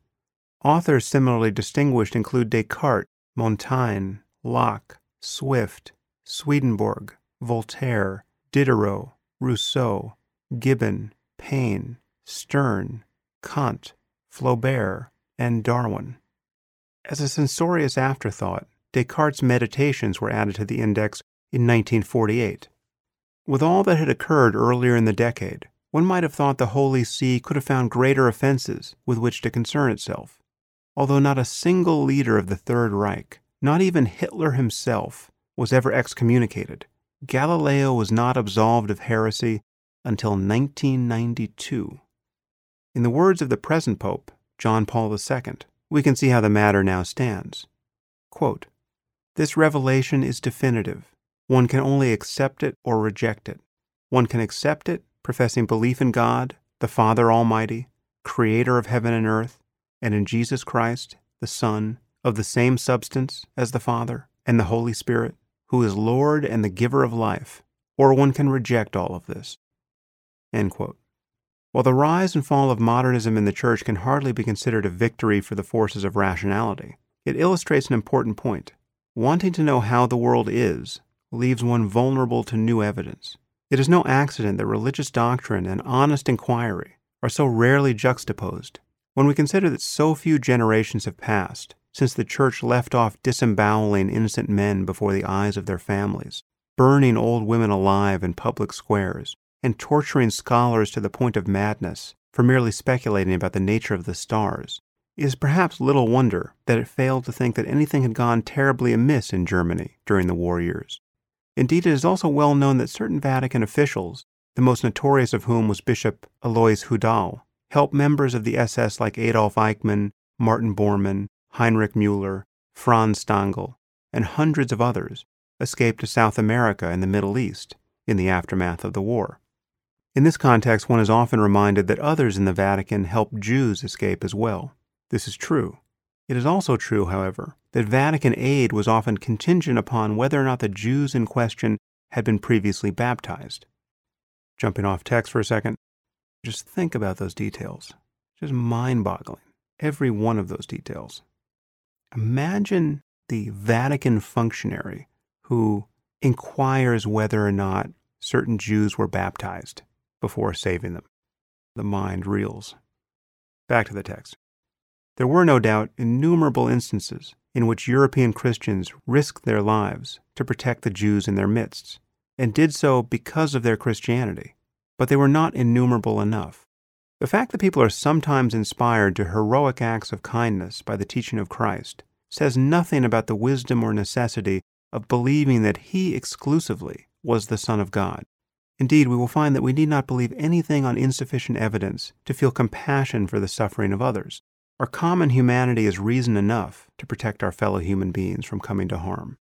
Authors similarly distinguished include Descartes, Montaigne, Locke, Swift, Swedenborg, Voltaire, Diderot, Rousseau, Gibbon, Paine, Sterne, Kant, Flaubert, and Darwin. As a censorious afterthought, Descartes' Meditations were added to the index in 1948. With all that had occurred earlier in the decade, one might have thought the Holy See could have found greater offenses with which to concern itself. Although not a single leader of the Third Reich, not even Hitler himself, was ever excommunicated, Galileo was not absolved of heresy until 1992. In the words of the present Pope, John Paul II, we can see how the matter now stands. Quote, this revelation is definitive. One can only accept it or reject it. One can accept it, professing belief in God, the Father Almighty, creator of heaven and earth, and in Jesus Christ, the Son, of the same substance as the Father, and the Holy Spirit, who is Lord and the giver of life, or one can reject all of this. While the rise and fall of modernism in the Church can hardly be considered a victory for the forces of rationality, it illustrates an important point. Wanting to know how the world is leaves one vulnerable to new evidence. It is no accident that religious doctrine and honest inquiry are so rarely juxtaposed when we consider that so few generations have passed since the church left off disemboweling innocent men before the eyes of their families, burning old women alive in public squares, and torturing scholars to the point of madness for merely speculating about the nature of the stars, it is perhaps little wonder that it failed to think that anything had gone terribly amiss in Germany during the war years. Indeed, it is also well known that certain Vatican officials, the most notorious of whom was Bishop Alois Hudal, helped members of the SS like Adolf Eichmann, Martin Bormann, Heinrich Müller, Franz Stangl, and hundreds of others escape to South America and the Middle East in the aftermath of the war. In this context, one is often reminded that others in the Vatican helped Jews escape as well. This is true. It is also true, however, that Vatican aid was often contingent upon whether or not the Jews in question had been previously baptized. Jumping off text for a second, just think about those details. Just mind boggling. Every one of those details. Imagine the Vatican functionary who inquires whether or not certain Jews were baptized before saving them. The mind reels. Back to the text. There were no doubt innumerable instances in which European Christians risked their lives to protect the Jews in their midst, and did so because of their Christianity but they were not innumerable enough. The fact that people are sometimes inspired to heroic acts of kindness by the teaching of Christ says nothing about the wisdom or necessity of believing that he exclusively was the Son of God. Indeed, we will find that we need not believe anything on insufficient evidence to feel compassion for the suffering of others. Our common humanity is reason enough to protect our fellow human beings from coming to harm.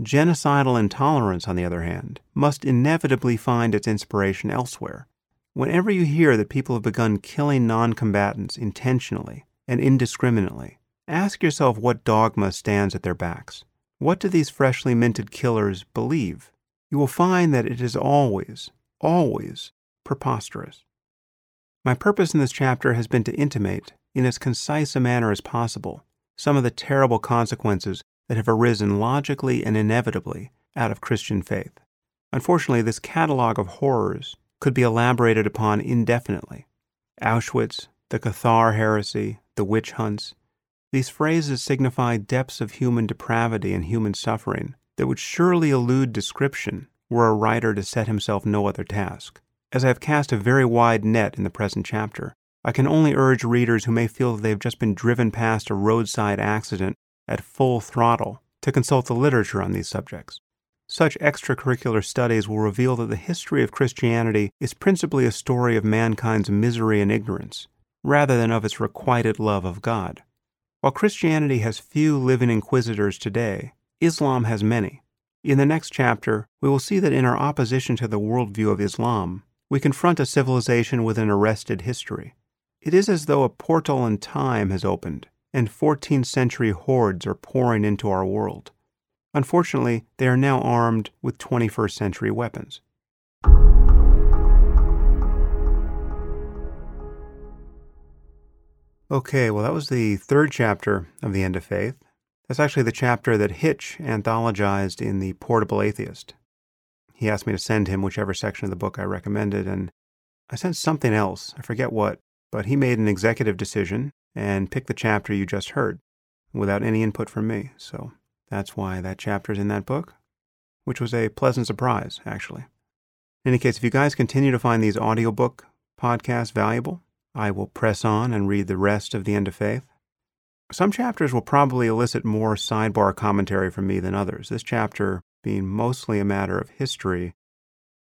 Genocidal intolerance, on the other hand, must inevitably find its inspiration elsewhere. Whenever you hear that people have begun killing non combatants intentionally and indiscriminately, ask yourself what dogma stands at their backs. What do these freshly minted killers believe? You will find that it is always, always preposterous. My purpose in this chapter has been to intimate, in as concise a manner as possible, some of the terrible consequences that have arisen logically and inevitably out of Christian faith. Unfortunately, this catalog of horrors could be elaborated upon indefinitely. Auschwitz, the Cathar heresy, the witch hunts, these phrases signify depths of human depravity and human suffering that would surely elude description were a writer to set himself no other task. As I have cast a very wide net in the present chapter, I can only urge readers who may feel that they have just been driven past a roadside accident at full throttle to consult the literature on these subjects. Such extracurricular studies will reveal that the history of Christianity is principally a story of mankind's misery and ignorance, rather than of its requited love of God. While Christianity has few living inquisitors today, Islam has many. In the next chapter, we will see that in our opposition to the worldview of Islam, we confront a civilization with an arrested history. It is as though a portal in time has opened and 14th century hordes are pouring into our world. Unfortunately, they are now armed with 21st century weapons. Okay, well, that was the third chapter of The End of Faith. That's actually the chapter that Hitch anthologized in The Portable Atheist. He asked me to send him whichever section of the book I recommended, and I sent something else. I forget what, but he made an executive decision and pick the chapter you just heard without any input from me. So that's why that chapter is in that book, which was a pleasant surprise, actually. In any case, if you guys continue to find these audiobook podcasts valuable, I will press on and read the rest of The End of Faith. Some chapters will probably elicit more sidebar commentary from me than others. This chapter, being mostly a matter of history,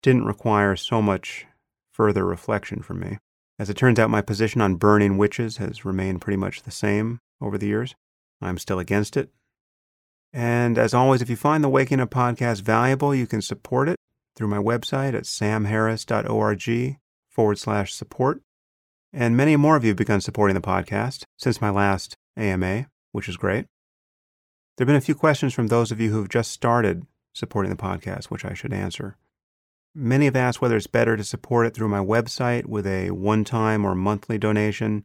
didn't require so much further reflection from me. As it turns out, my position on burning witches has remained pretty much the same over the years. I'm still against it. And as always, if you find the Waking Up podcast valuable, you can support it through my website at samharris.org forward slash support. And many more of you have begun supporting the podcast since my last AMA, which is great. There have been a few questions from those of you who have just started supporting the podcast, which I should answer. Many have asked whether it's better to support it through my website with a one time or monthly donation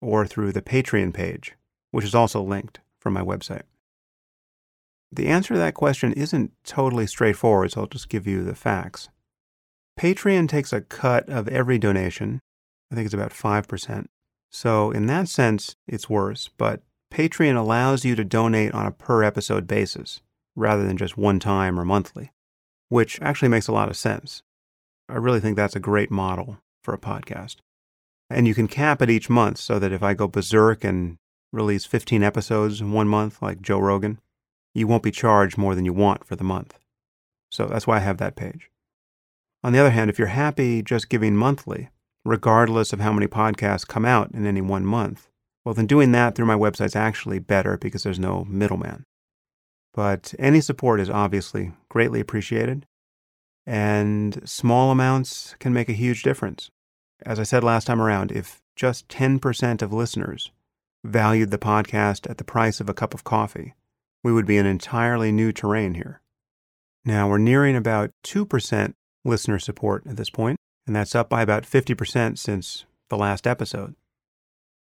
or through the Patreon page, which is also linked from my website. The answer to that question isn't totally straightforward, so I'll just give you the facts. Patreon takes a cut of every donation. I think it's about 5%. So, in that sense, it's worse, but Patreon allows you to donate on a per episode basis rather than just one time or monthly which actually makes a lot of sense. I really think that's a great model for a podcast. And you can cap it each month so that if I go berserk and release 15 episodes in one month, like Joe Rogan, you won't be charged more than you want for the month. So that's why I have that page. On the other hand, if you're happy just giving monthly, regardless of how many podcasts come out in any one month, well, then doing that through my website is actually better because there's no middleman. But any support is obviously greatly appreciated, and small amounts can make a huge difference. As I said last time around, if just 10% of listeners valued the podcast at the price of a cup of coffee, we would be in entirely new terrain here. Now, we're nearing about 2% listener support at this point, and that's up by about 50% since the last episode.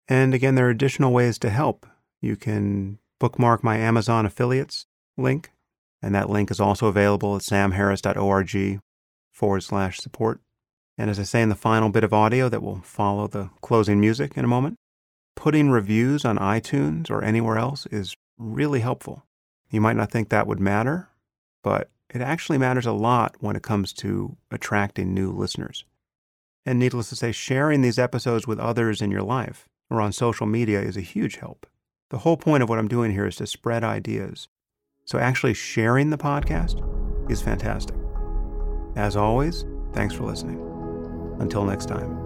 And again, there are additional ways to help. You can bookmark my Amazon affiliates link, and that link is also available at samharris.org forward slash support. And as I say in the final bit of audio that will follow the closing music in a moment, putting reviews on iTunes or anywhere else is really helpful. You might not think that would matter, but it actually matters a lot when it comes to attracting new listeners. And needless to say, sharing these episodes with others in your life or on social media is a huge help. The whole point of what I'm doing here is to spread ideas. So actually sharing the podcast is fantastic. As always, thanks for listening. Until next time.